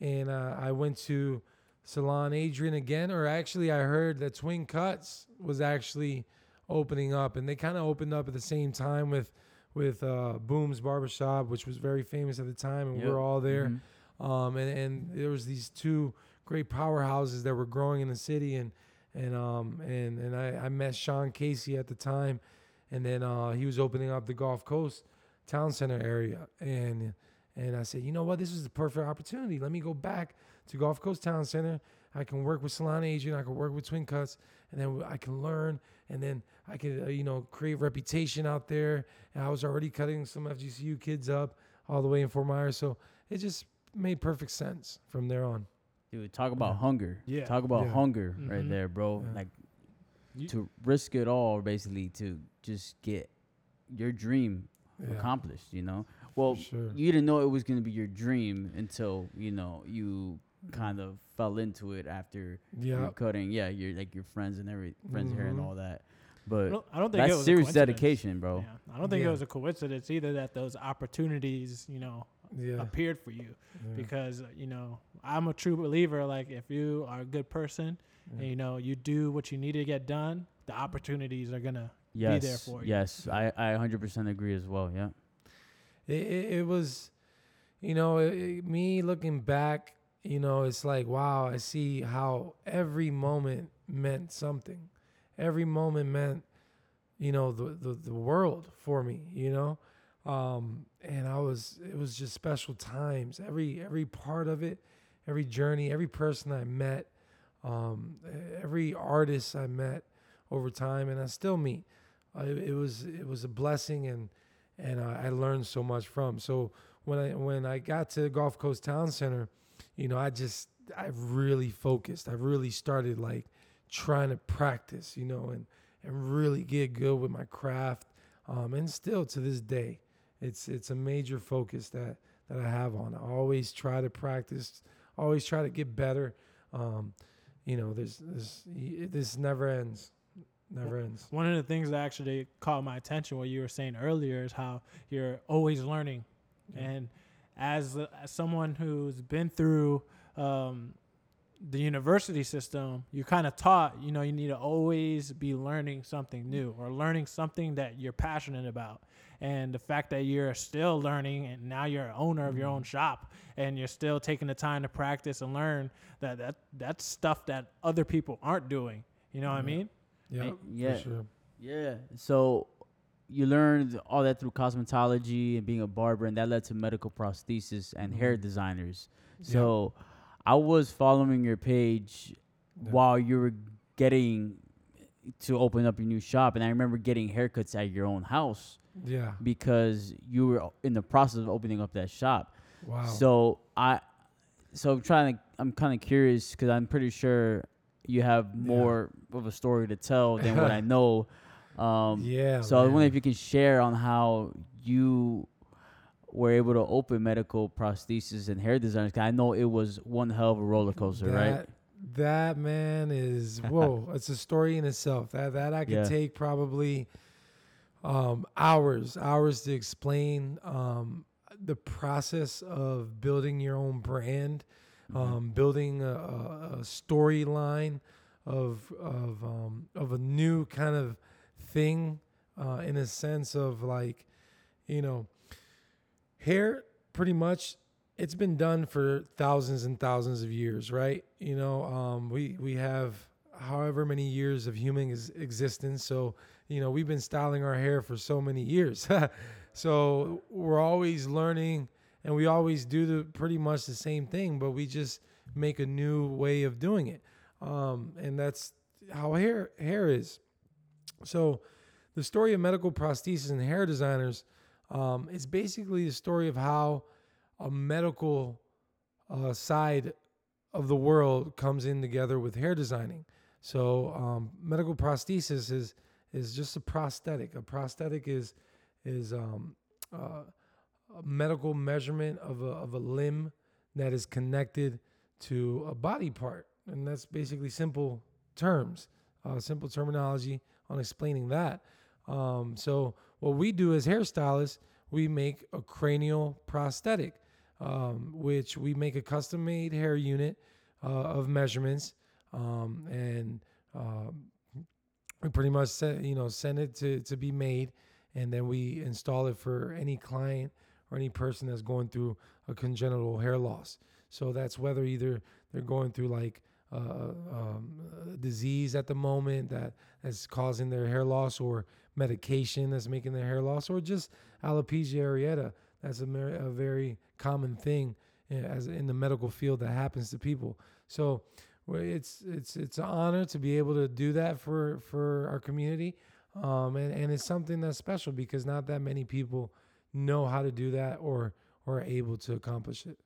and uh, I went to Salon Adrian again, or actually I heard that Twin Cuts was actually opening up, and they kind of opened up at the same time with with uh, Boom's Barbershop, which was very famous at the time, and we Yep. were all there Mhm. um, and and there was these two great powerhouses that were growing in the city, and and um and and I, I met Sean Casey at the time, and then uh, he was opening up the Gulf Coast Town Center area, and and I said, you know what, this is the perfect opportunity. Let me go back to Gulf Coast Town Center. I can work with Salon Adrian, I can work with Twin Cuts, and then I can learn, and then I can uh, you know create reputation out there. And I was already cutting some FGCU kids up all the way in Fort Myers, so it just made perfect sense from there on. Dude, talk about Yeah. hunger. Yeah. Talk about Yeah. hunger right Mhm. there, bro. Yeah. Like You- to risk it all basically to just get your dream accomplished, you know? Well, sure. you didn't know it was going to be your dream until, you know, you kind of fell into it after Yeah, cutting. Yeah, you're like your friends and every friends here and Mhm. all that. I But don't, I don't think it that's serious dedication, bro. Yeah. I don't think it was a coincidence either that those opportunities, you know, yeah, appeared for you yeah, because you know I'm a true believer. Like if you are a good person yeah. and you know you do what you need to get done, the opportunities are gonna. Yes. there for you. Yes, I I 100% agree as well. Yeah. It, it, it was, you know, it, it- me looking back, you know, it's like, wow, I see how every moment meant something. Every moment meant, you know, the, the, the world for me, you know? Um, and I was, it was just special times. Every, every part of it, every journey, every person I met, um, every artist I met over time, and I still meet. Uh, it, it was, it was a blessing and, and I learned so much from. So when I when I got to Gulf Coast Town Center, you know, I just I really focused. I really started like trying to practice, you know, and and really get good with my craft. Um, and still to this day, it's it's a major focus that that I have on. I always try to practice, always try to get better. Um, you know, there's this this never ends, never ends. One of the things that actually caught my attention, what you were saying earlier, is how you're always learning, Yeah. and as, as someone who's been through um, the university system, you're kind of taught, you know, you need to always be learning something new or learning something that you're passionate about. And the fact that you're still learning and now you're an owner of your own shop and you're still taking the time to practice and learn that, that that's stuff that other people aren't doing. You know what I mean? Yeah, yeah. for sure. Yeah. So you learned all that through cosmetology and being a barber, and that led to medical prosthesis and hair Mhm. designers. Yeah. I was following your page Yeah. while you were getting to open up your new shop, and I remember getting haircuts at your own house Yeah. because you were in the process of opening up that shop. Wow. So I, so I'm trying to, I'm kind of curious because I'm pretty sure you have Yeah. more of a story to tell than what I know. Um, yeah. so I wonder if you can share on how you were able to open medical prosthesis and hair designers. I know it was one hell of a roller coaster, right? That- That man is whoa! it's a story in itself. That that I could Yeah. take probably um, hours, hours to explain um, the process of building your own brand, Mm-hmm. um, building a, a, a storyline of of um, of a new kind of thing, uh, in a sense of like, you know, hair pretty much it's been done for thousands and thousands of years, right? You know, um, we we have however many years of human existence, so you know we've been styling our hair for so many years. so we're always learning, and we always do the pretty much the same thing, but we just make a new way of doing it, um, and that's how hair hair is. So, the story of medical prosthesis and hair designers um, is basically the story of how a medical uh, side of the world comes in together with hair designing. So um, medical prosthesis is is just a prosthetic. A prosthetic is is um, uh, a medical measurement of a, of a limb that is connected to a body part, and that's basically simple terms, uh, simple terminology on explaining that. Um, so what we do as hairstylists, we make a cranial prosthetic um, which we make a custom made hair unit uh, of measurements um, and um, we pretty much you know send it to, to be made and then we install it for any client or any person that's going through a congenital hair loss. So that's whether either they're going through like uh, um, disease at the moment that's causing their hair loss or medication that's making their hair loss or just alopecia areata that's a, mer- a very common thing uh, as in the medical field that happens to people. So it's it's it's an honor to be able to do that for for our community, um, and and it's something that's special because not that many people know how to do that or or are able to accomplish it.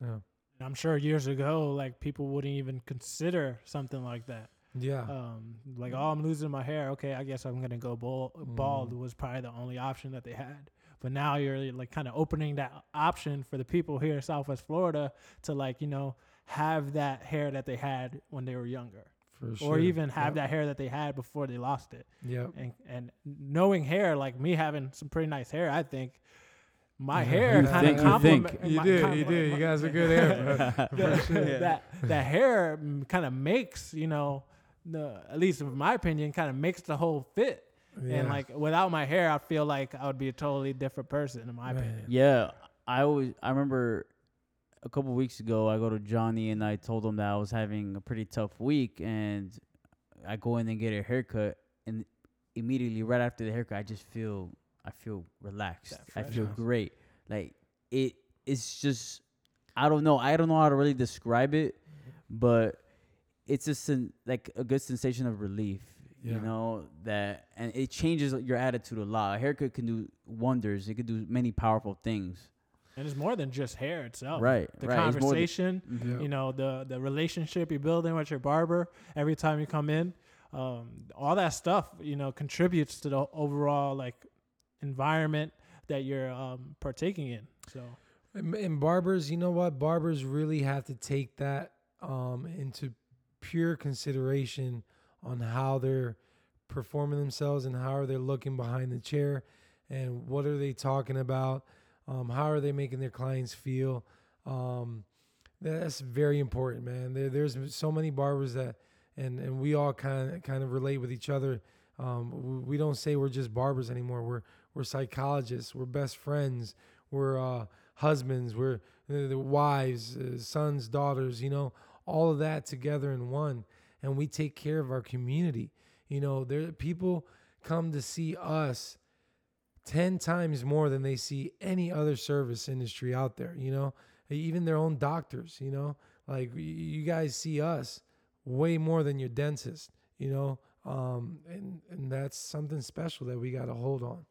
Yeah, I'm sure years ago, like people wouldn't even consider something like that. yeah, Um, like, oh, I'm losing my hair. Okay, I guess I'm gonna go bald. Bald was probably the only option that they had. But now you're like kind of opening that option for the people here in Southwest Florida to like you know have that hair that they had when they were younger, for sure. or even have Yep. that hair that they had before they lost it. Yeah. And and knowing hair, like me having some pretty nice hair, I think my You hair kind think- of you compliment. think. You my- do, you do. You my- guys are good hair, bro. the- For sure. that that hair kind of makes you know the at least in my opinion kind of makes the whole fit Yeah. and like without my hair i feel like i would be a totally different person in my Man. opinion Yeah, I always I remember a couple weeks ago I go to Johnny and I told him that I was having a pretty tough week and I go in and get a haircut and immediately right after the haircut I just feel I feel relaxed. I feel great. Like it it's just I don't know. I don't know how to really describe it, but it's a sen- like a good sensation of relief. Yeah. You know that, and it changes your attitude a lot. A haircut can do wonders. It can do many powerful things. and it's more than just hair itself Right, the right. It's more than- conversation Yeah. you know the the relationship you're building with your barber every time you come in um, all that stuff you know contributes to the overall like environment that you're um, partaking in so. And, and barbers, you know what? Barbers really have to take that um, into pure consideration on how they're performing themselves and how are they looking behind the chair and what are they talking about? Um, how are they making their clients feel? Um, that's very important man. There, there's so many barbers that and and we all kind of kind of relate with each other. Um, we, we don't say we're just barbers anymore. We're we're psychologists we're best friends we're uh, husbands we're uh, the wives uh, sons daughters you know all of that together in one and we take care of our community you know, there people come to see us 10 times more than they see any other service industry out there, you know? Even their own doctors, you know? Like you guys see us way more than your dentist, you know? Um, and and that's something special that we got to hold on.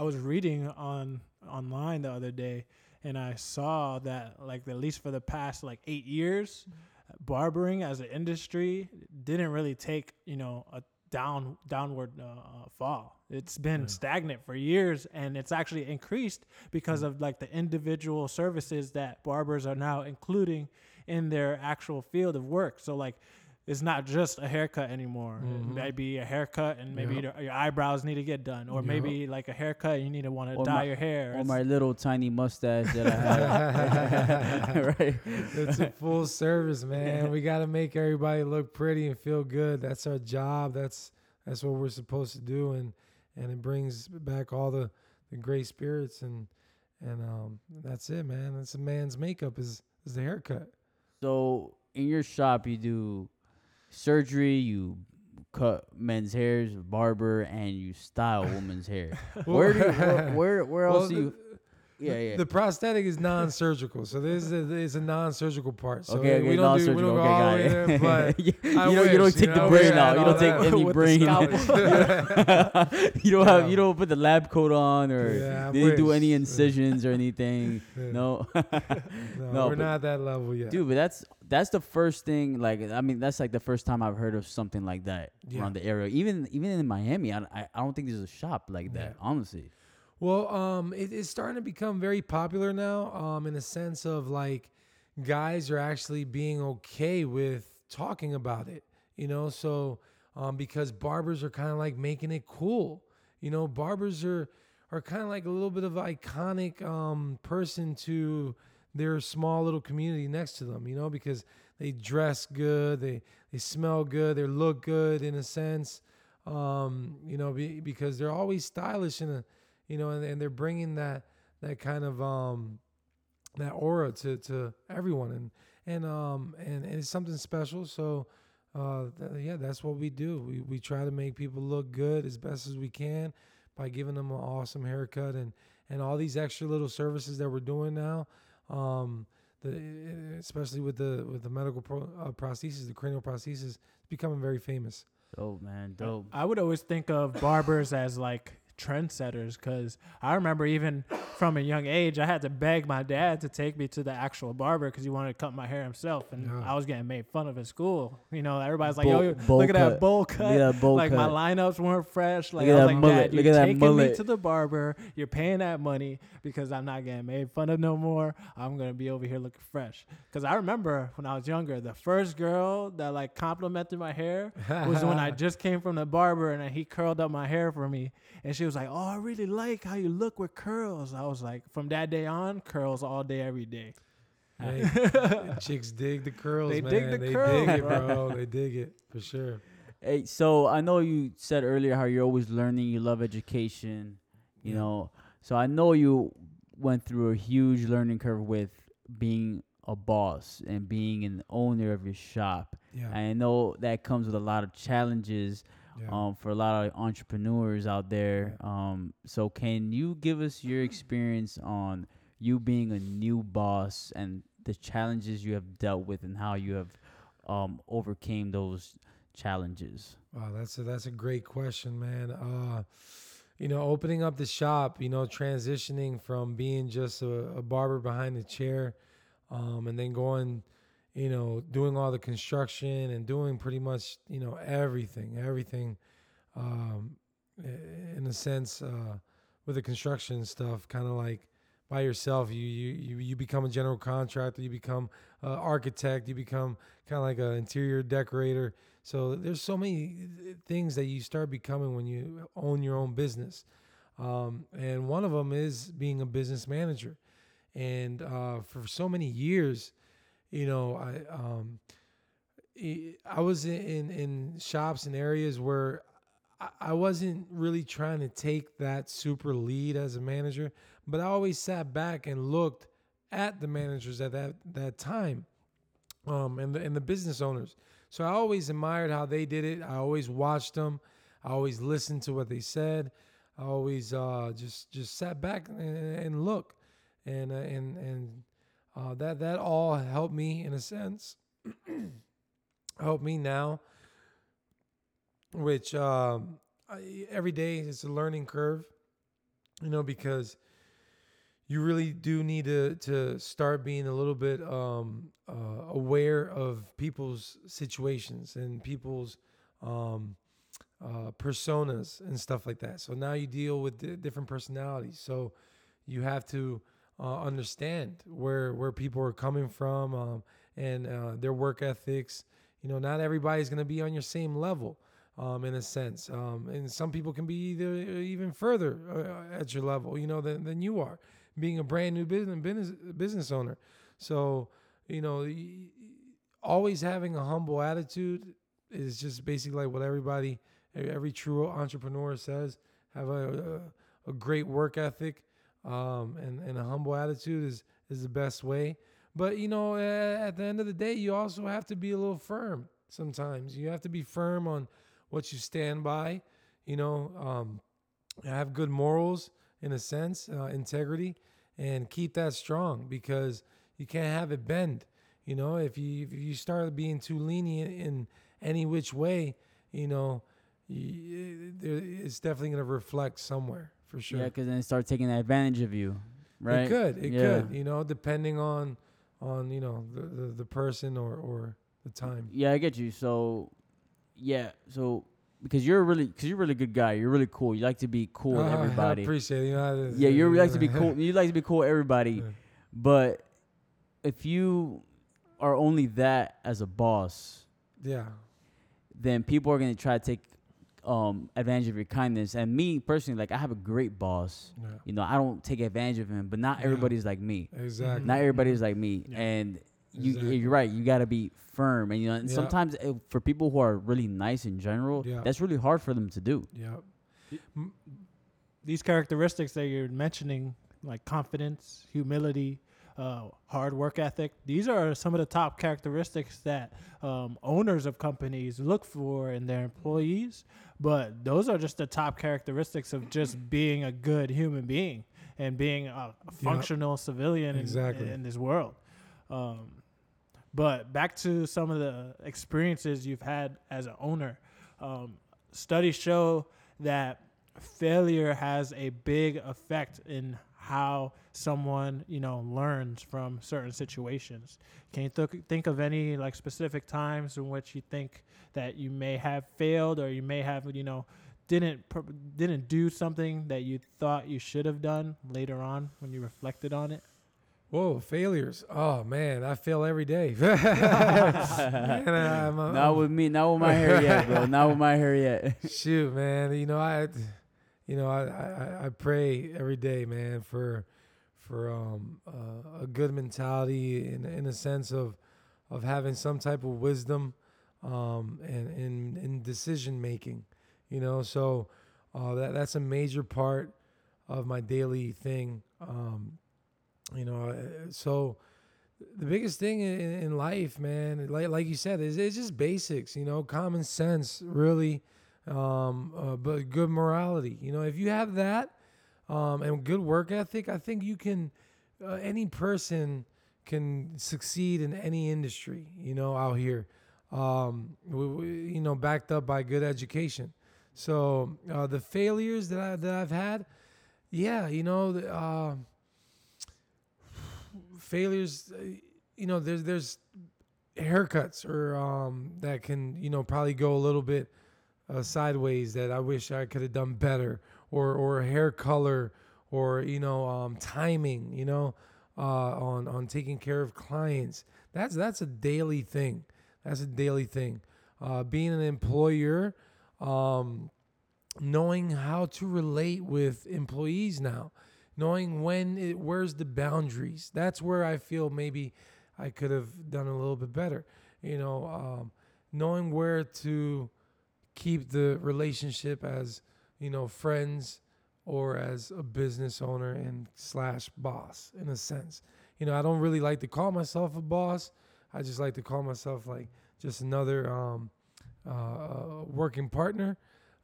I was reading on online the other day and I saw that like at least for the past like 8 years barbering as an industry didn't really take, you know, a down downward uh, uh, fall. It's been yeah. stagnant for years, and it's actually increased because of like the individual services that barbers are now including in their actual field of work. So like it's not just a haircut anymore. Mm-hmm. It might be a haircut and maybe yep. your, your, eyebrows need to get done, or yep. maybe like a haircut you need to want to dye my, your hair, or my little tiny mustache that I have. right, it's a full service, man. We got to make everybody look pretty and feel good. That's our job. That's that's what we're supposed to do, and and it brings back all the the great spirits and and um that's it, man. That's a man's makeup is is the haircut. So in your shop, you do surgery, you cut men's hairs, barber, and you style women's hair. where do you, where, where, where else well, do you? Yeah, yeah. The prosthetic is non-surgical, so this is a, it's a non-surgical part. So okay, okay, we don't do we don't go okay, all the way there, but you, don't you don't take you know, the brain out. You don't take any brain. you don't have you don't put the lab coat on or yeah, didn't do any incisions or anything. No, no, no, we're not that level yet, dude. But that's that's the first thing. Like, I mean, that's like the first time I've heard of something like that yeah. around the area. Even even in Miami, I I, I don't think there's a shop like that. Yeah. Honestly. Well, um, it, it's starting to become very popular now. Um, in a sense of like, guys are actually being okay with talking about it. You know, so um, because barbers are kind of like making it cool. You know, barbers are are kind of like a little bit of iconic um person to their small little community next to them, you know, because they dress good, they they smell good, they look good in a sense, um, you know, be, because they're always stylish in a, you know, and, and they're bringing that that kind of um, that aura to to everyone, and and um and, and it's something special. So. Uh, th- yeah, that's what we do. We we try to make people look good as best as we can by giving them an awesome haircut and and all these extra little services that we're doing now. Um, the, especially with the with the medical pro, uh, prosthesis, the cranial prosthesis, it's becoming very famous. Dope, man, dope. I would always think of barbers as like trendsetters because I remember even from a young age, I had to beg my dad to take me to the actual barber because he wanted to cut my hair himself, and yeah. I was getting made fun of at school. You know, everybody's like, "Yo, look at that bowl cut." That bowl like cut. my lineups weren't fresh. Like I was like, mullet. "Dad, you're taking me to the barber. You're paying that money because I'm not getting made fun of no more. I'm gonna be over here looking fresh." Because I remember when I was younger, the first girl that like complimented my hair was when I just came from the barber and he curled up my hair for me, and she was like, "Oh, I really like how you look with curls." I was like, from that day on, curls all day, every day. Hey, chicks dig the curls, they man. Dig the they curls, dig it, bro. they dig it for sure. Hey, so I know you said earlier how you're always learning. You love education, you yeah. know. So I know you went through a huge learning curve with being a boss and being an owner of your shop. Yeah. And I know that comes with a lot of challenges yeah. um, for a lot of entrepreneurs out there. Um, so can you give us your experience on you being a new boss and the challenges you have dealt with and how you have um, overcame those challenges? Wow, that's a, that's a great question, man. Uh, you know, opening up the shop, you know, transitioning from being just a, a barber behind the chair, um, and then going you know, doing all the construction and doing pretty much, you know, everything, everything, um, in a sense, uh, with the construction stuff, kind of like by yourself. You you you, become a general contractor. You become an architect. You become kind of like an interior decorator. So there's so many uh, things that you start becoming when you own your own business. Um, and one of them is being a business manager. And uh, for so many years, you know, I um, I was in in shops and areas where I wasn't really trying to take that super lead as a manager, but I always sat back and looked at the managers at that that time, um, and the and the business owners. So I always admired how they did it. I always watched them. I always listened to what they said. I always uh, just just sat back and, and look, and uh, and and uh, that that all helped me in a sense. helped me now which um, I, every day is a learning curve, you know, because you really do need to to start being a little bit um, uh, aware of people's situations and people's um, uh, personas and stuff like that. So now you deal with different personalities. So you have to uh, understand where where people are coming from um, and uh, their work ethics. You know, not everybody's going to be on your same level um, in a sense. Um, and some people can be either, even further uh, at your level, you know, than, than you are, being a brand new business business, business owner. So, you know, always having a humble attitude is just basically like what everybody, every true entrepreneur says. Have a, a, a great work ethic um, and, and a humble attitude is, is the best way. But, you know, at the end of the day, you also have to be a little firm sometimes. You have to be firm on what you stand by, you know, um, have good morals in a sense, uh, integrity, and keep that strong because you can't have it bend. You know, if you if you start being too lenient in any which way, you know, it's definitely going to reflect somewhere for sure. Yeah, because then it start taking advantage of you, right? It could, it yeah. could, you know, depending on on you know the, the, the person or or the time. Yeah, I get you. So yeah, so because you're a really because you're a really good guy. You're really cool. You like to be cool with ah, everybody. I appreciate it. You know, yeah, you like to be cool. You like to be cool with everybody. Yeah. But if you are only that as a boss, yeah, then people are gonna try to take um, advantage of your kindness. And me personally, like I have a great boss. Yeah. You know, I don't take advantage of him, but not yeah. everybody's like me. Exactly. Not everybody's like me. And you exactly. you're right. You got to be firm, and you know, and sometimes it, for people who are really nice in general, yeah. that's really hard for them to do. Yeah. These characteristics that you're mentioning, like confidence, humility, uh, hard work ethic. These are some of the top characteristics that um, owners of companies look for in their employees. But those are just the top characteristics of just being a good human being and being a, functional yep. civilian exactly. in, in, this world. Um, but back to some of the experiences you've had as an owner. Um, studies show that failure has a big effect in how someone you know learns from certain situations. Can you th- think of any like specific times in which you think that you may have failed or you may have you know didn't pr- didn't do something that you thought you should have done later on when you reflected on it? Whoa, failures. Oh man, I fail every day. man, I'm, I'm, not with me, not with my hair yet, bro. Not with my hair yet. Shoot, man. You know, I you know, I, I, I pray every day, man, for for um, uh, a good mentality in in a sense of of having some type of wisdom um, and in in decision making. You know, so uh, that that's a major part of my daily thing. Um, you know, uh, so the biggest thing in, in life, man, like like you said, is it's just basics. You know, common sense, really, um, uh, but good morality. You know, if you have that um, and good work ethic, I think you can. Uh, any person can succeed in any industry. You know, out here, um, we, we, you know, backed up by good education. So uh, the failures that I that I've had, yeah, you know. Uh, failures, you know, there's there's haircuts or um, that can you know probably go a little bit uh, sideways that I wish I could have done better, or or hair color, or you know um, timing you know uh, on on taking care of clients. That's that's a daily thing. That's a daily thing. Uh, being an employer um, knowing how to relate with employees now knowing when it where's the boundaries. That's where i feel maybe i could have done a little bit better you know um, knowing where to keep the relationship as you know friends or as a business owner and slash boss in a sense. You know i don't really like to call myself a boss. I just like to call myself like just another um, uh, working partner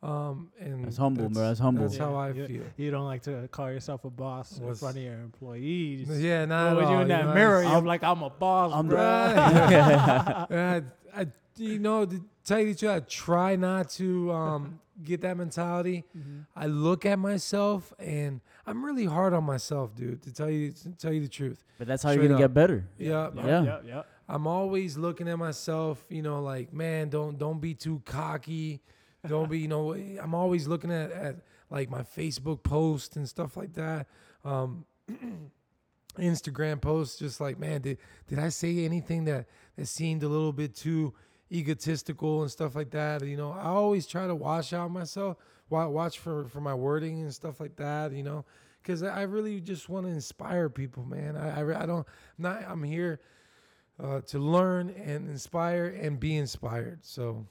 um, and That's humble, bro. That's humble. that's how i you- feel You don't like to call yourself a boss in front of your employees. yeah Well, not when at you all, in that know, I mirror, just- you're like, I'm a boss, I'm bro. Right. I, I, you know, to tell you the truth, I try not to um, get that mentality. Mhm. I look at myself and I'm really hard on myself, dude. To tell you, to tell you the truth. But that's how Straight you're gonna up. get better. Yeah, yeah, Yeah. yep, yep. I'm always looking at myself. You know, like man, don't don't be too cocky. Don't be, you know. I'm always looking at at like my Facebook post and stuff like that. Um, Instagram posts, just like man, did did I say anything that that seemed a little bit too egotistical and stuff like that? You know, I always try to watch out myself, watch for for my wording and stuff like that. You know, because I really just want to inspire people, man. I I, I don't I'm not I'm here uh, to learn and inspire and be inspired. So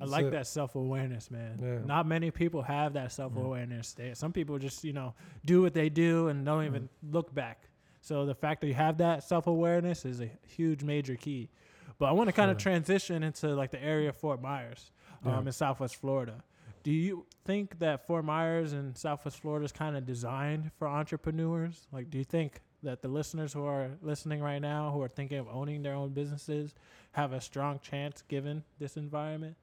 I like that self awareness, man. Yeah. Not many people have that self awareness. They Some people just, you know, do what they do and don't even look back. So the fact that you have that self awareness is a huge major key. But I want to kind of transition into like the area of Fort Myers, um, Yeah. in Southwest Florida. Do you think that Fort Myers and Southwest Florida is kind of designed for entrepreneurs? Like, do you think that the listeners who are listening right now, who are thinking of owning their own businesses, have a strong chance given this environment?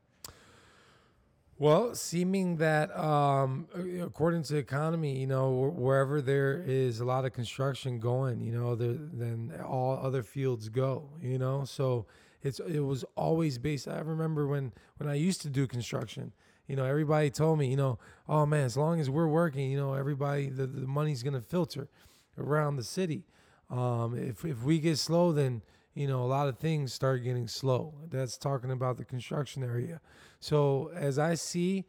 Well, seeming that um, according to the economy, you know, wherever there is a lot of construction going, you know, there, then all other fields go, you know. So it's it was always based. I remember when when I used to do construction, you know, everybody told me, you know, oh man, as long as we're working, you know, everybody the, the money's gonna filter around the city. Um, if if we get slow, then you know a lot of things start getting slow. That's talking about the construction area. So as I see,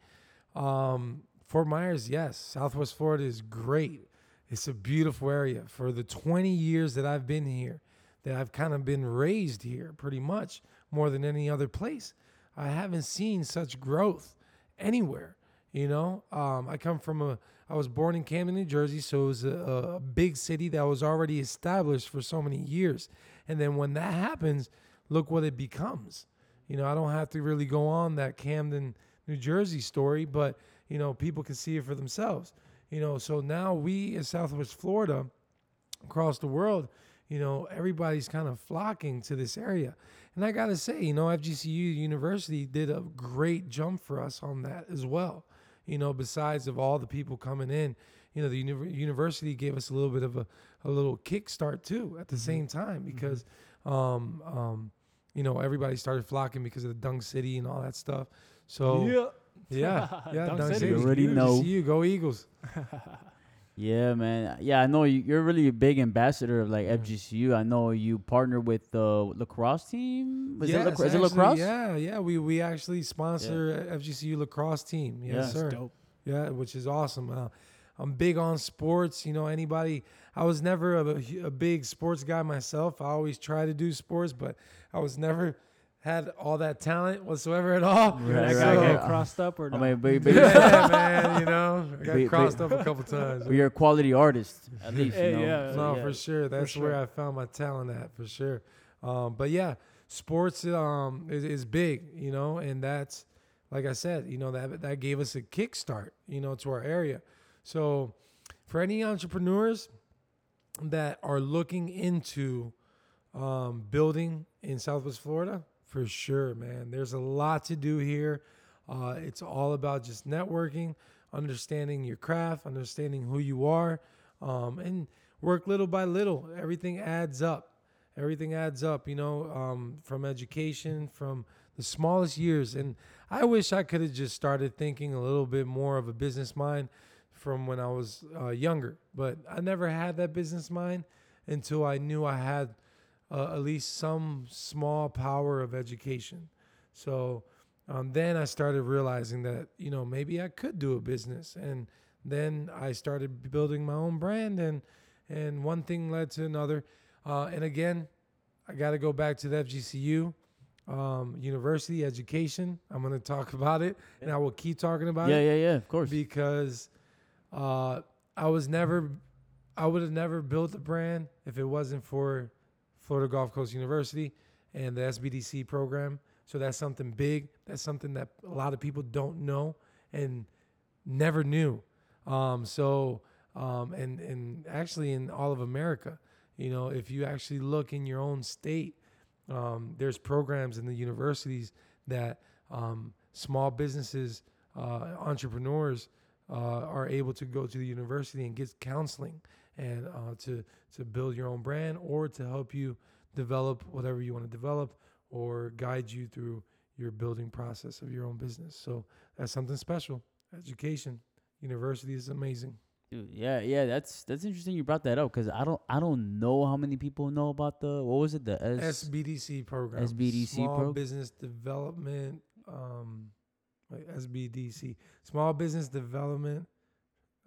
um, Fort Myers, yes, Southwest Florida is great. It's a beautiful area. For the 20 years that I've been here, that I've kind of been raised here, pretty much more than any other place, I haven't seen such growth anywhere. You know, um, I come from a, I was born in Camden, New Jersey, so it was a, a big city that was already established for so many years. And then when that happens, look what it becomes. You know, I don't have to really go on that Camden, New Jersey story, but you know, people can see it for themselves. You know, so now we in Southwest Florida, across the world, you know, everybody's kind of flocking to this area. And I got to say, you know, FGCU University did a great jump for us on that as well. You know, besides of all the people coming in, you know, the uni- university gave us a little bit of a, a little kickstart too at the same time because, um, um, you know, everybody started flocking because of the Dunk City and all that stuff. So yeah, yeah, Dunk Dunk City City. You already Good to know. see you go Eagles. Yeah, man. Yeah, I know you, you're really a big ambassador of like FGCU. I know you partner with the lacrosse team. Was Yes, it, lacro- is it lacrosse? Yeah, yeah. We we actually sponsor FGCU lacrosse team. Yes, Yeah. Sir. dope. Yeah, which is awesome. Uh, I'm big on sports. You know, anybody. I was never a, a big sports guy myself. I always try to do sports, but I was never had all that talent whatsoever at all. Right, That right, guy right. get crossed up or I not? mean, but, but, yeah, man. You know, I got But- crossed but- up a couple times. but you're a quality artist, at least. Hey, you know? yeah. No, yeah. for sure. That's where sure. I found my talent at, for sure. Um, but yeah, sports um, is, is big, you know, and that's like I said, you know, that that gave us a kickstart, you know, to our area. So for any entrepreneurs that are looking into um, building in Southwest Florida, for sure, man. There's a lot to do here. Uh, it's all about just networking, understanding your craft, understanding who you are, um, and work little by little. Everything adds up. Everything adds up, you know, um, from education, from the smallest years. And I wish I could have just started thinking a little bit more of a business mind from when I was uh, younger, but I never had that business mind until I knew I had uh, at least some small power of education. So um, then I started realizing that you know maybe I could do a business, and then I started building my own brand, and and one thing led to another, uh, and again, I got to go back to the FGCU. Um, university education. I'm going to talk about it, and I will keep talking about Yeah, it yeah, yeah. Yeah. Of course. because uh, I was never, I would have never built the brand if it wasn't for Florida Gulf Coast University and the SBDC program. So that's something big. That's something that a lot of people don't know and never knew. Um, so, um, and and actually in all of America, you know, if you actually look in your own state, um, there's programs in the universities that um, small businesses, uh, entrepreneurs uh, are able to go to the university and get counseling and uh, to to build your own brand or to help you develop whatever you want to develop or guide you through your building process of your own business. So that's something special. Education, university is amazing. Dude, yeah, yeah, that's that's interesting. You brought that up because I don't I don't know how many people know about the what was it the S SBDC program. SBDC Small pro- Business Development. Um, SBDC. Small Business Development.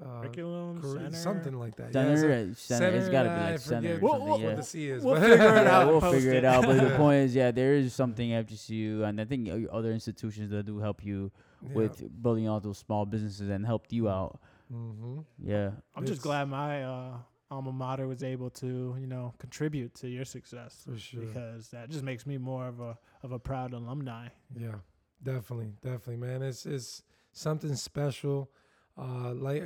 Uh, Curriculum curri- center. something like that. center, yeah, it's a- uh, center, It's got to be I like center forget or What- something. what- yeah. what the C is. We'll figure it yeah, out. we'll figure it it. out. But the point is, yeah, there is something FGCU, and I think o- other institutions that do help you Yeah. with building out those small businesses and helped you out. Mhm. Yeah, I'm just glad my uh, alma mater was able to, you know, contribute to your success for sure. because that just makes me more of a of a proud alumni. Yeah, definitely, definitely, man. It's it's something special. Uh, like,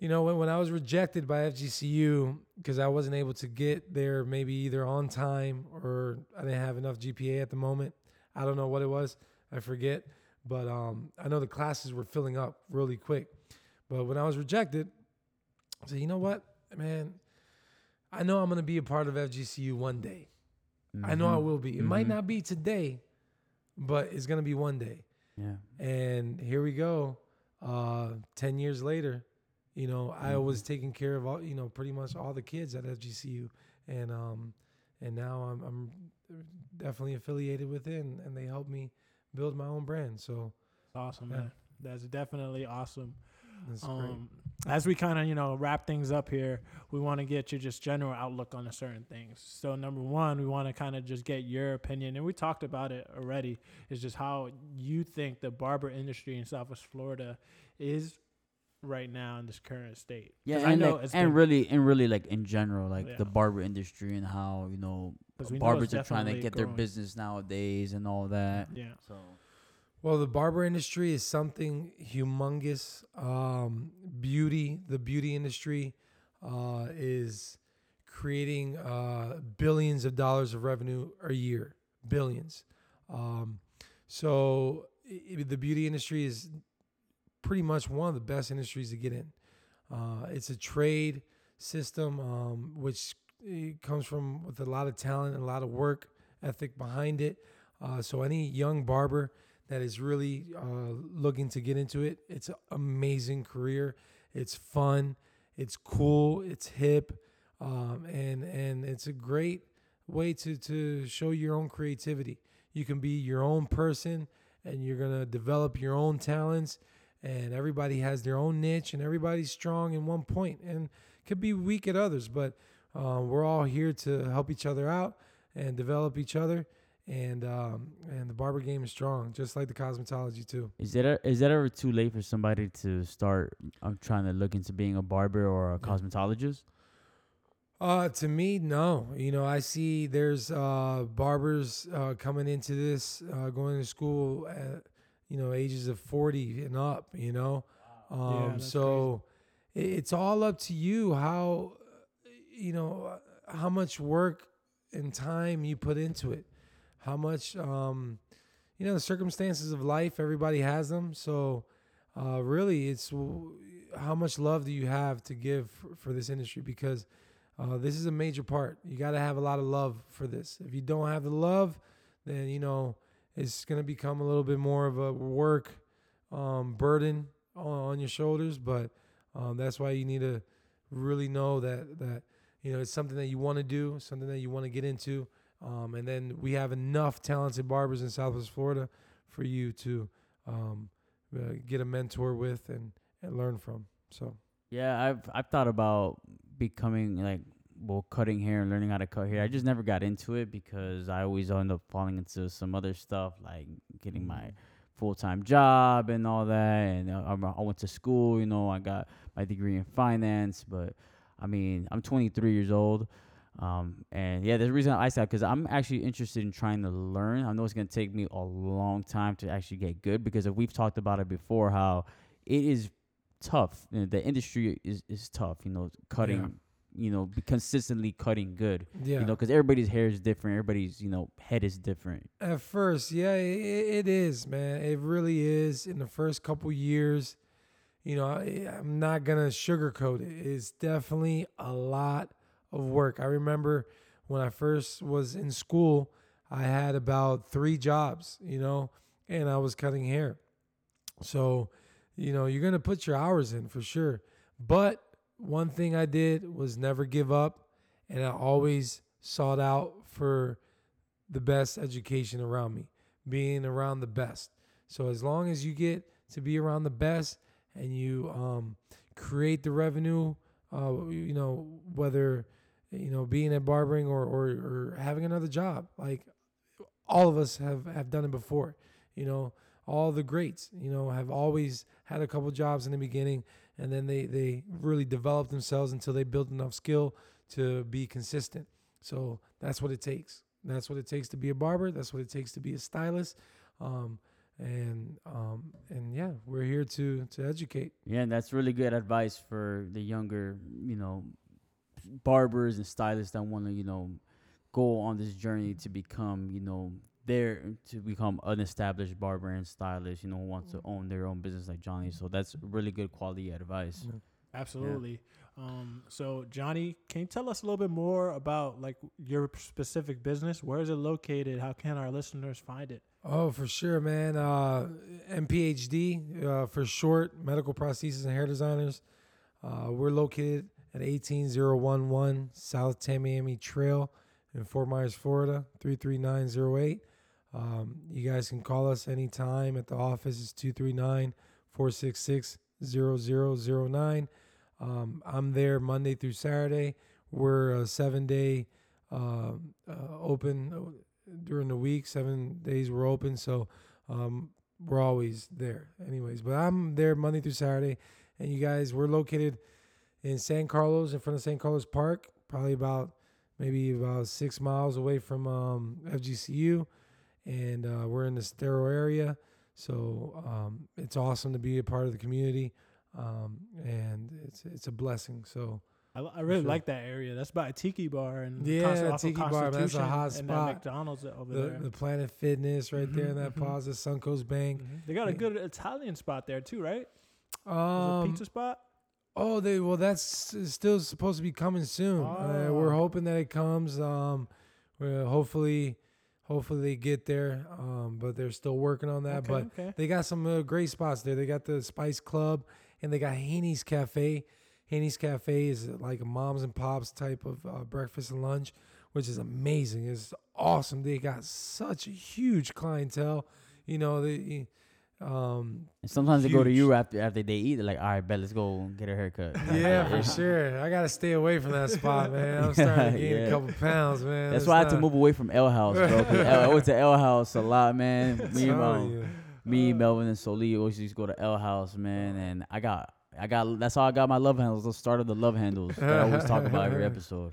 you know, when when I was rejected by FGCU because I wasn't able to get there, maybe either on time or I didn't have enough GPA at the moment. I don't know what it was. I forget, but um, I know the classes were filling up really quick. But when I was rejected, I said, you know what, man. I know I'm gonna be a part of FGCU one day. I know I Mhm. will be. It might Mhm. not be today, but it's gonna be one day. Yeah, And here we go. Uh, Ten years later, you know, I Mhm. was taking care of all, you know, pretty much all the kids at FGCU, and um, and now I'm I'm definitely affiliated with it, and, and they helped me build my own brand. So awesome, Yeah. man. That's definitely awesome. that's great. Um, as we kind of you know wrap things up here, we want to get your just general outlook on a certain things. So number one, we want to kind of just get your opinion, and we talked about it already. Is just how you think the barber industry in Southwest Florida is right now in this current state. yeah, 'Cause I and know like, it's and been- really and really like in general, like Yeah. the barber industry and how you know 'cause we know barbers it's are trying to definitely get their business nowadays and all that. Yeah, So Well, the barber industry is something humongous. Um, beauty, the beauty industry, uh, is creating uh, billions of dollars of revenue a year, billions. Um, so i i- the beauty industry is pretty much one of the best industries to get in. Uh, it's a trade system um, which eh, comes from with a lot of talent and a lot of work ethic behind it. Uh, so any young barber that is really uh, looking to get into it, it's an amazing career. It's fun, it's cool, it's hip, um, and and it's a great way to to show your own creativity. You can be your own person, and you're gonna develop your own talents. And everybody has their own niche, and everybody's strong in one point, and could be weak at others. But uh, we're all here to help each other out and develop each other and um, and the barber game is strong, just like the cosmetology too. is that is that ever too late for somebody to start uh, trying to look into being a barber or a cosmetologist? Uh, to me, no. You know, I see there's uh, barbers uh, coming into this, uh, going to school at you know ages of forty and up. You know, um, that's so i it's all up to you how you know how much work and time you put into it, how much um, you know the circumstances of life. Everybody has them, so uh, really, it's how much love do you have to give for, for this industry because. Uh, this is a major part. You got to have a lot of love for this. If you don't have the love, then you know it's going to become a little bit more of a work um, burden on, on your shoulders. But Um, that's why you need to really know that that you know it's something that you want to do, something that you want to get into. Um, and then we have enough talented barbers in Southwest Florida for you to um, uh, get a mentor with and, and learn from. So Yeah, I've I've thought about becoming like well cutting hair and learning how to cut hair. I just never got into it because I always end up falling into some other stuff like getting my full time job and all that. And uh, I went to school, you know, I got my degree in finance, but I mean, I'm 23 years old. Um, and yeah, there's a reason I said because I'm actually interested in trying to learn. I know it's gonna take me a long time to actually get good because if we've talked about it before, how it is tough. You know, the industry is, is tough. You know, cutting. You know, be consistently cutting good. yeah, You know, because everybody's hair is different. Everybody's you know head is different. At first, yeah, it, it is, man. It really is. In the first couple years, you know, I, I'm not gonna sugarcoat it. It's definitely a lot of work. I remember when I first was in school, I had about three jobs, you know, and I was cutting hair. So, you know, you're gonna put your hours in for sure. But one thing I did was never give up, and I always sought out for the best education around me, being around the best. So as long as you get to be around the best and you um, create the revenue, uh, you know whether you know being at barbering or, or or having another job, like all of us have have done it before. You know, all the greats, you know, have always had a couple jobs in the beginning, and then they they really develop themselves until they build enough skill to be consistent. So that's what it takes. That's what it takes to be a barber. That's what it takes to be a stylist. Um, and um, and yeah, we're here to to educate. Yeah, and that's really good advice for the younger, you know, barbers and stylists that want to, you know, go on this journey to become, you know, there to become an established barber and stylist, you know, who wants to own their own business like Johnny. So that's really good quality advice. Absolutely. Um, so Johnny, can you tell us a little bit more about like your specific business? Where is it located? How can our listeners find it? Oh, for sure, man. Uh, MPHD uh, for short, medical prosthesis and hair designers. Uh, we're located at 18011 South Tamiami Trail in Fort Myers, Florida, 33908. Um, you guys can call us anytime at the office. It's 239 466 0009. Um, I'm there Monday through Saturday. We're a seven day uh, uh, open during the week. Seven days we're open, so um, we're always there. Anyways, but I'm there Monday through Saturday, and you guys, we're located in San Carlos, in front of San Carlos Park, probably about maybe about six miles away from um, FGCU, and uh, we're in the Estero area. So um, it's awesome to be a part of the community, um, and it's it's a blessing. So I, I really sure. like that area. That's by a tiki bar and Yeah, Const- Tiki Bar, that's a hot and that. McDonald's over the, there. the Planet Fitness right there in that mhm. plaza, Suncoast Bank. Mhm. They got a good Italian spot there too, right? Um, pizza spot. Oh, they well, that's still supposed to be coming soon. Uh, we're Oh. hoping that it comes. Um, we're hopefully, hopefully they get there. Um, but they're still working on that. okay, But okay. they got some uh, great spots there. They got the Spice Club and they got Haney's Cafe. Haney's Cafe is like a moms and pops type of uh, breakfast and lunch, which is amazing. It's awesome. They got such a huge clientele. You know, they, um, And sometimes they go to Huge. you after after they eat. They're like, all right, bet, let's go get a haircut. Yeah, for sure. I gotta stay away from that spot, man. I'm starting to gain Yeah. a couple pounds, man. That's It's why I had to move away from L House, bro. L- I went to L House a lot, man. Me and um, me, Melvin, and Soli always used to go to L House, man. And I got, I got. That's how I got my love handles. The start of the love handles that I always talk about every episode.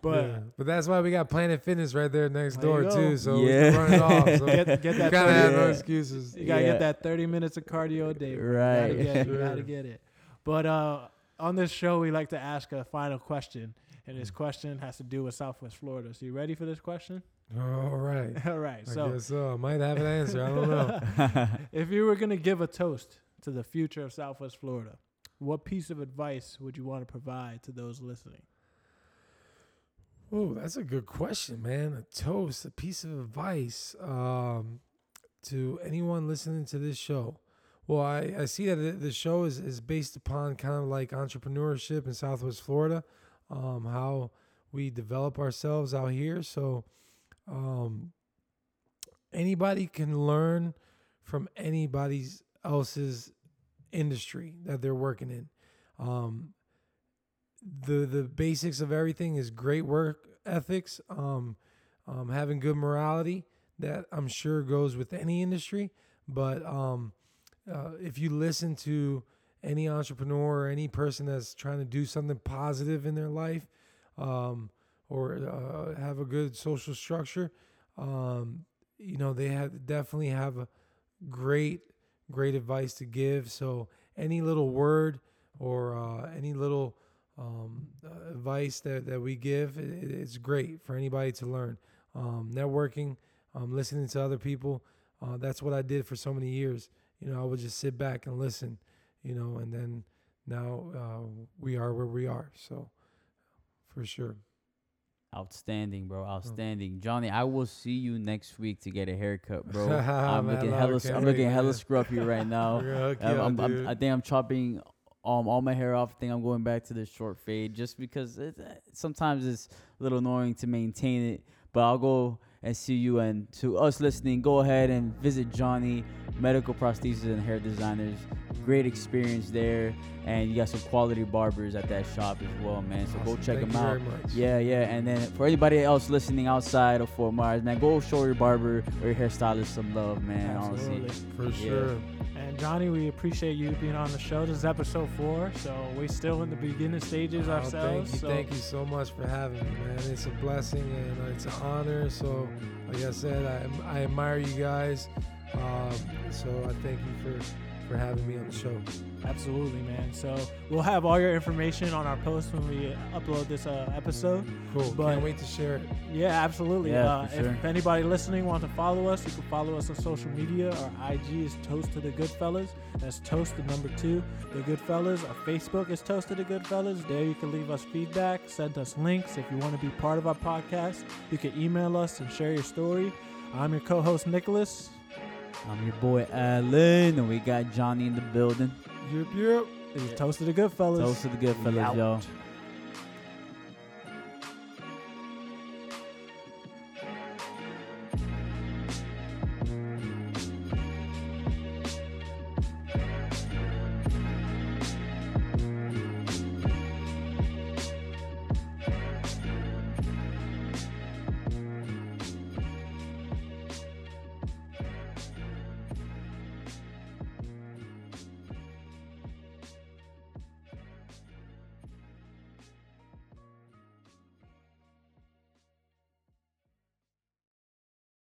But Yeah. but that's why we got Planet Fitness right there next There door too. So Yeah. we can run it off. So get get you that kind of have 30, no excuses. you gotta Yeah. get that 30 minutes of cardio a day. bro. You Right. gotta get it. You gotta get it. But uh, on this show, we like to ask a final question, and this question has to do with Southwest Florida. So you ready for this question? All right. All right. I So guess so. I might have an answer. I don't know. if you were gonna give a toast to the future of Southwest Florida, what piece of advice would you want to provide to those listening? Oh, that's a good question, man. A toast, a piece of advice um, to anyone listening to this show. Well, I, I see that the, show is, is based upon kind of like entrepreneurship in Southwest Florida, um, how we develop ourselves out here. So, um, anybody can learn from anybody's else's industry that they're working in. Um, the the basics of everything is great work ethics, um, um, having good morality. That I'm sure goes with any industry, but um, uh, if you listen to any entrepreneur or any person that's trying to do something positive in their life, um, or uh, have a good social structure, um, you know they have definitely have a great great advice to give. So any little word or uh, any little um, uh, advice that, that we give, it, it's great for anybody to learn. Um, networking, um, listening to other people, uh, that's what I did for so many years. You know, I would just sit back and listen, you know, and then now uh, we are where we are. So for sure. Outstanding, Oh. bro. Outstanding, Johnny. I will see you next week to get a haircut, bro. I'm Man, looking hella, can't I'm looking hella scruffy right now. We're gonna hook you I'm, I'm, I'm. I think I'm chopping um all my hair off. I think I'm going back to the short fade just because it, sometimes it's a little annoying to maintain it. But I'll go and see you. And to us listening, go ahead and visit Johnny Medical Prosthesis and Hair Designers. Great experience there, and you got some quality barbers at that shop as well, man. So go check Thank them out. Yeah, yeah. And then for anybody else listening outside of Fort Myers, man, go show your barber or your hairstylist some love, man. Absolutely. Honestly. For Yeah. sure. Johnny, we appreciate you being on the show. This is episode four, so we're still in the beginning stages Oh, ourselves. Thank you, so thank you so much for having me, man. It's a blessing and uh, it's an honor. So, like I said, I, I admire you guys. Um, so I thank you for for having me on the show. Absolutely, man. So we'll have all your information on our post when we upload this uh, episode. Cool. But- Can't wait to share it. Yeah, absolutely. Yeah, uh, for sure. If anybody listening wants to follow us, you can follow us on social media. Our IG is Toast to the Goodfellas. That's Toast the number two, the Goodfellas. Our Facebook is Toast to the Goodfellas. There you can leave us feedback, send us links. If you want to be part of our podcast, you can email us and share your story. I'm your co-host Nicholas. I'm your boy Alan, and we got Johnny in the building. Yep, yep. This is Toast to the good Goodfellas. Toast to the good fellas, y'all.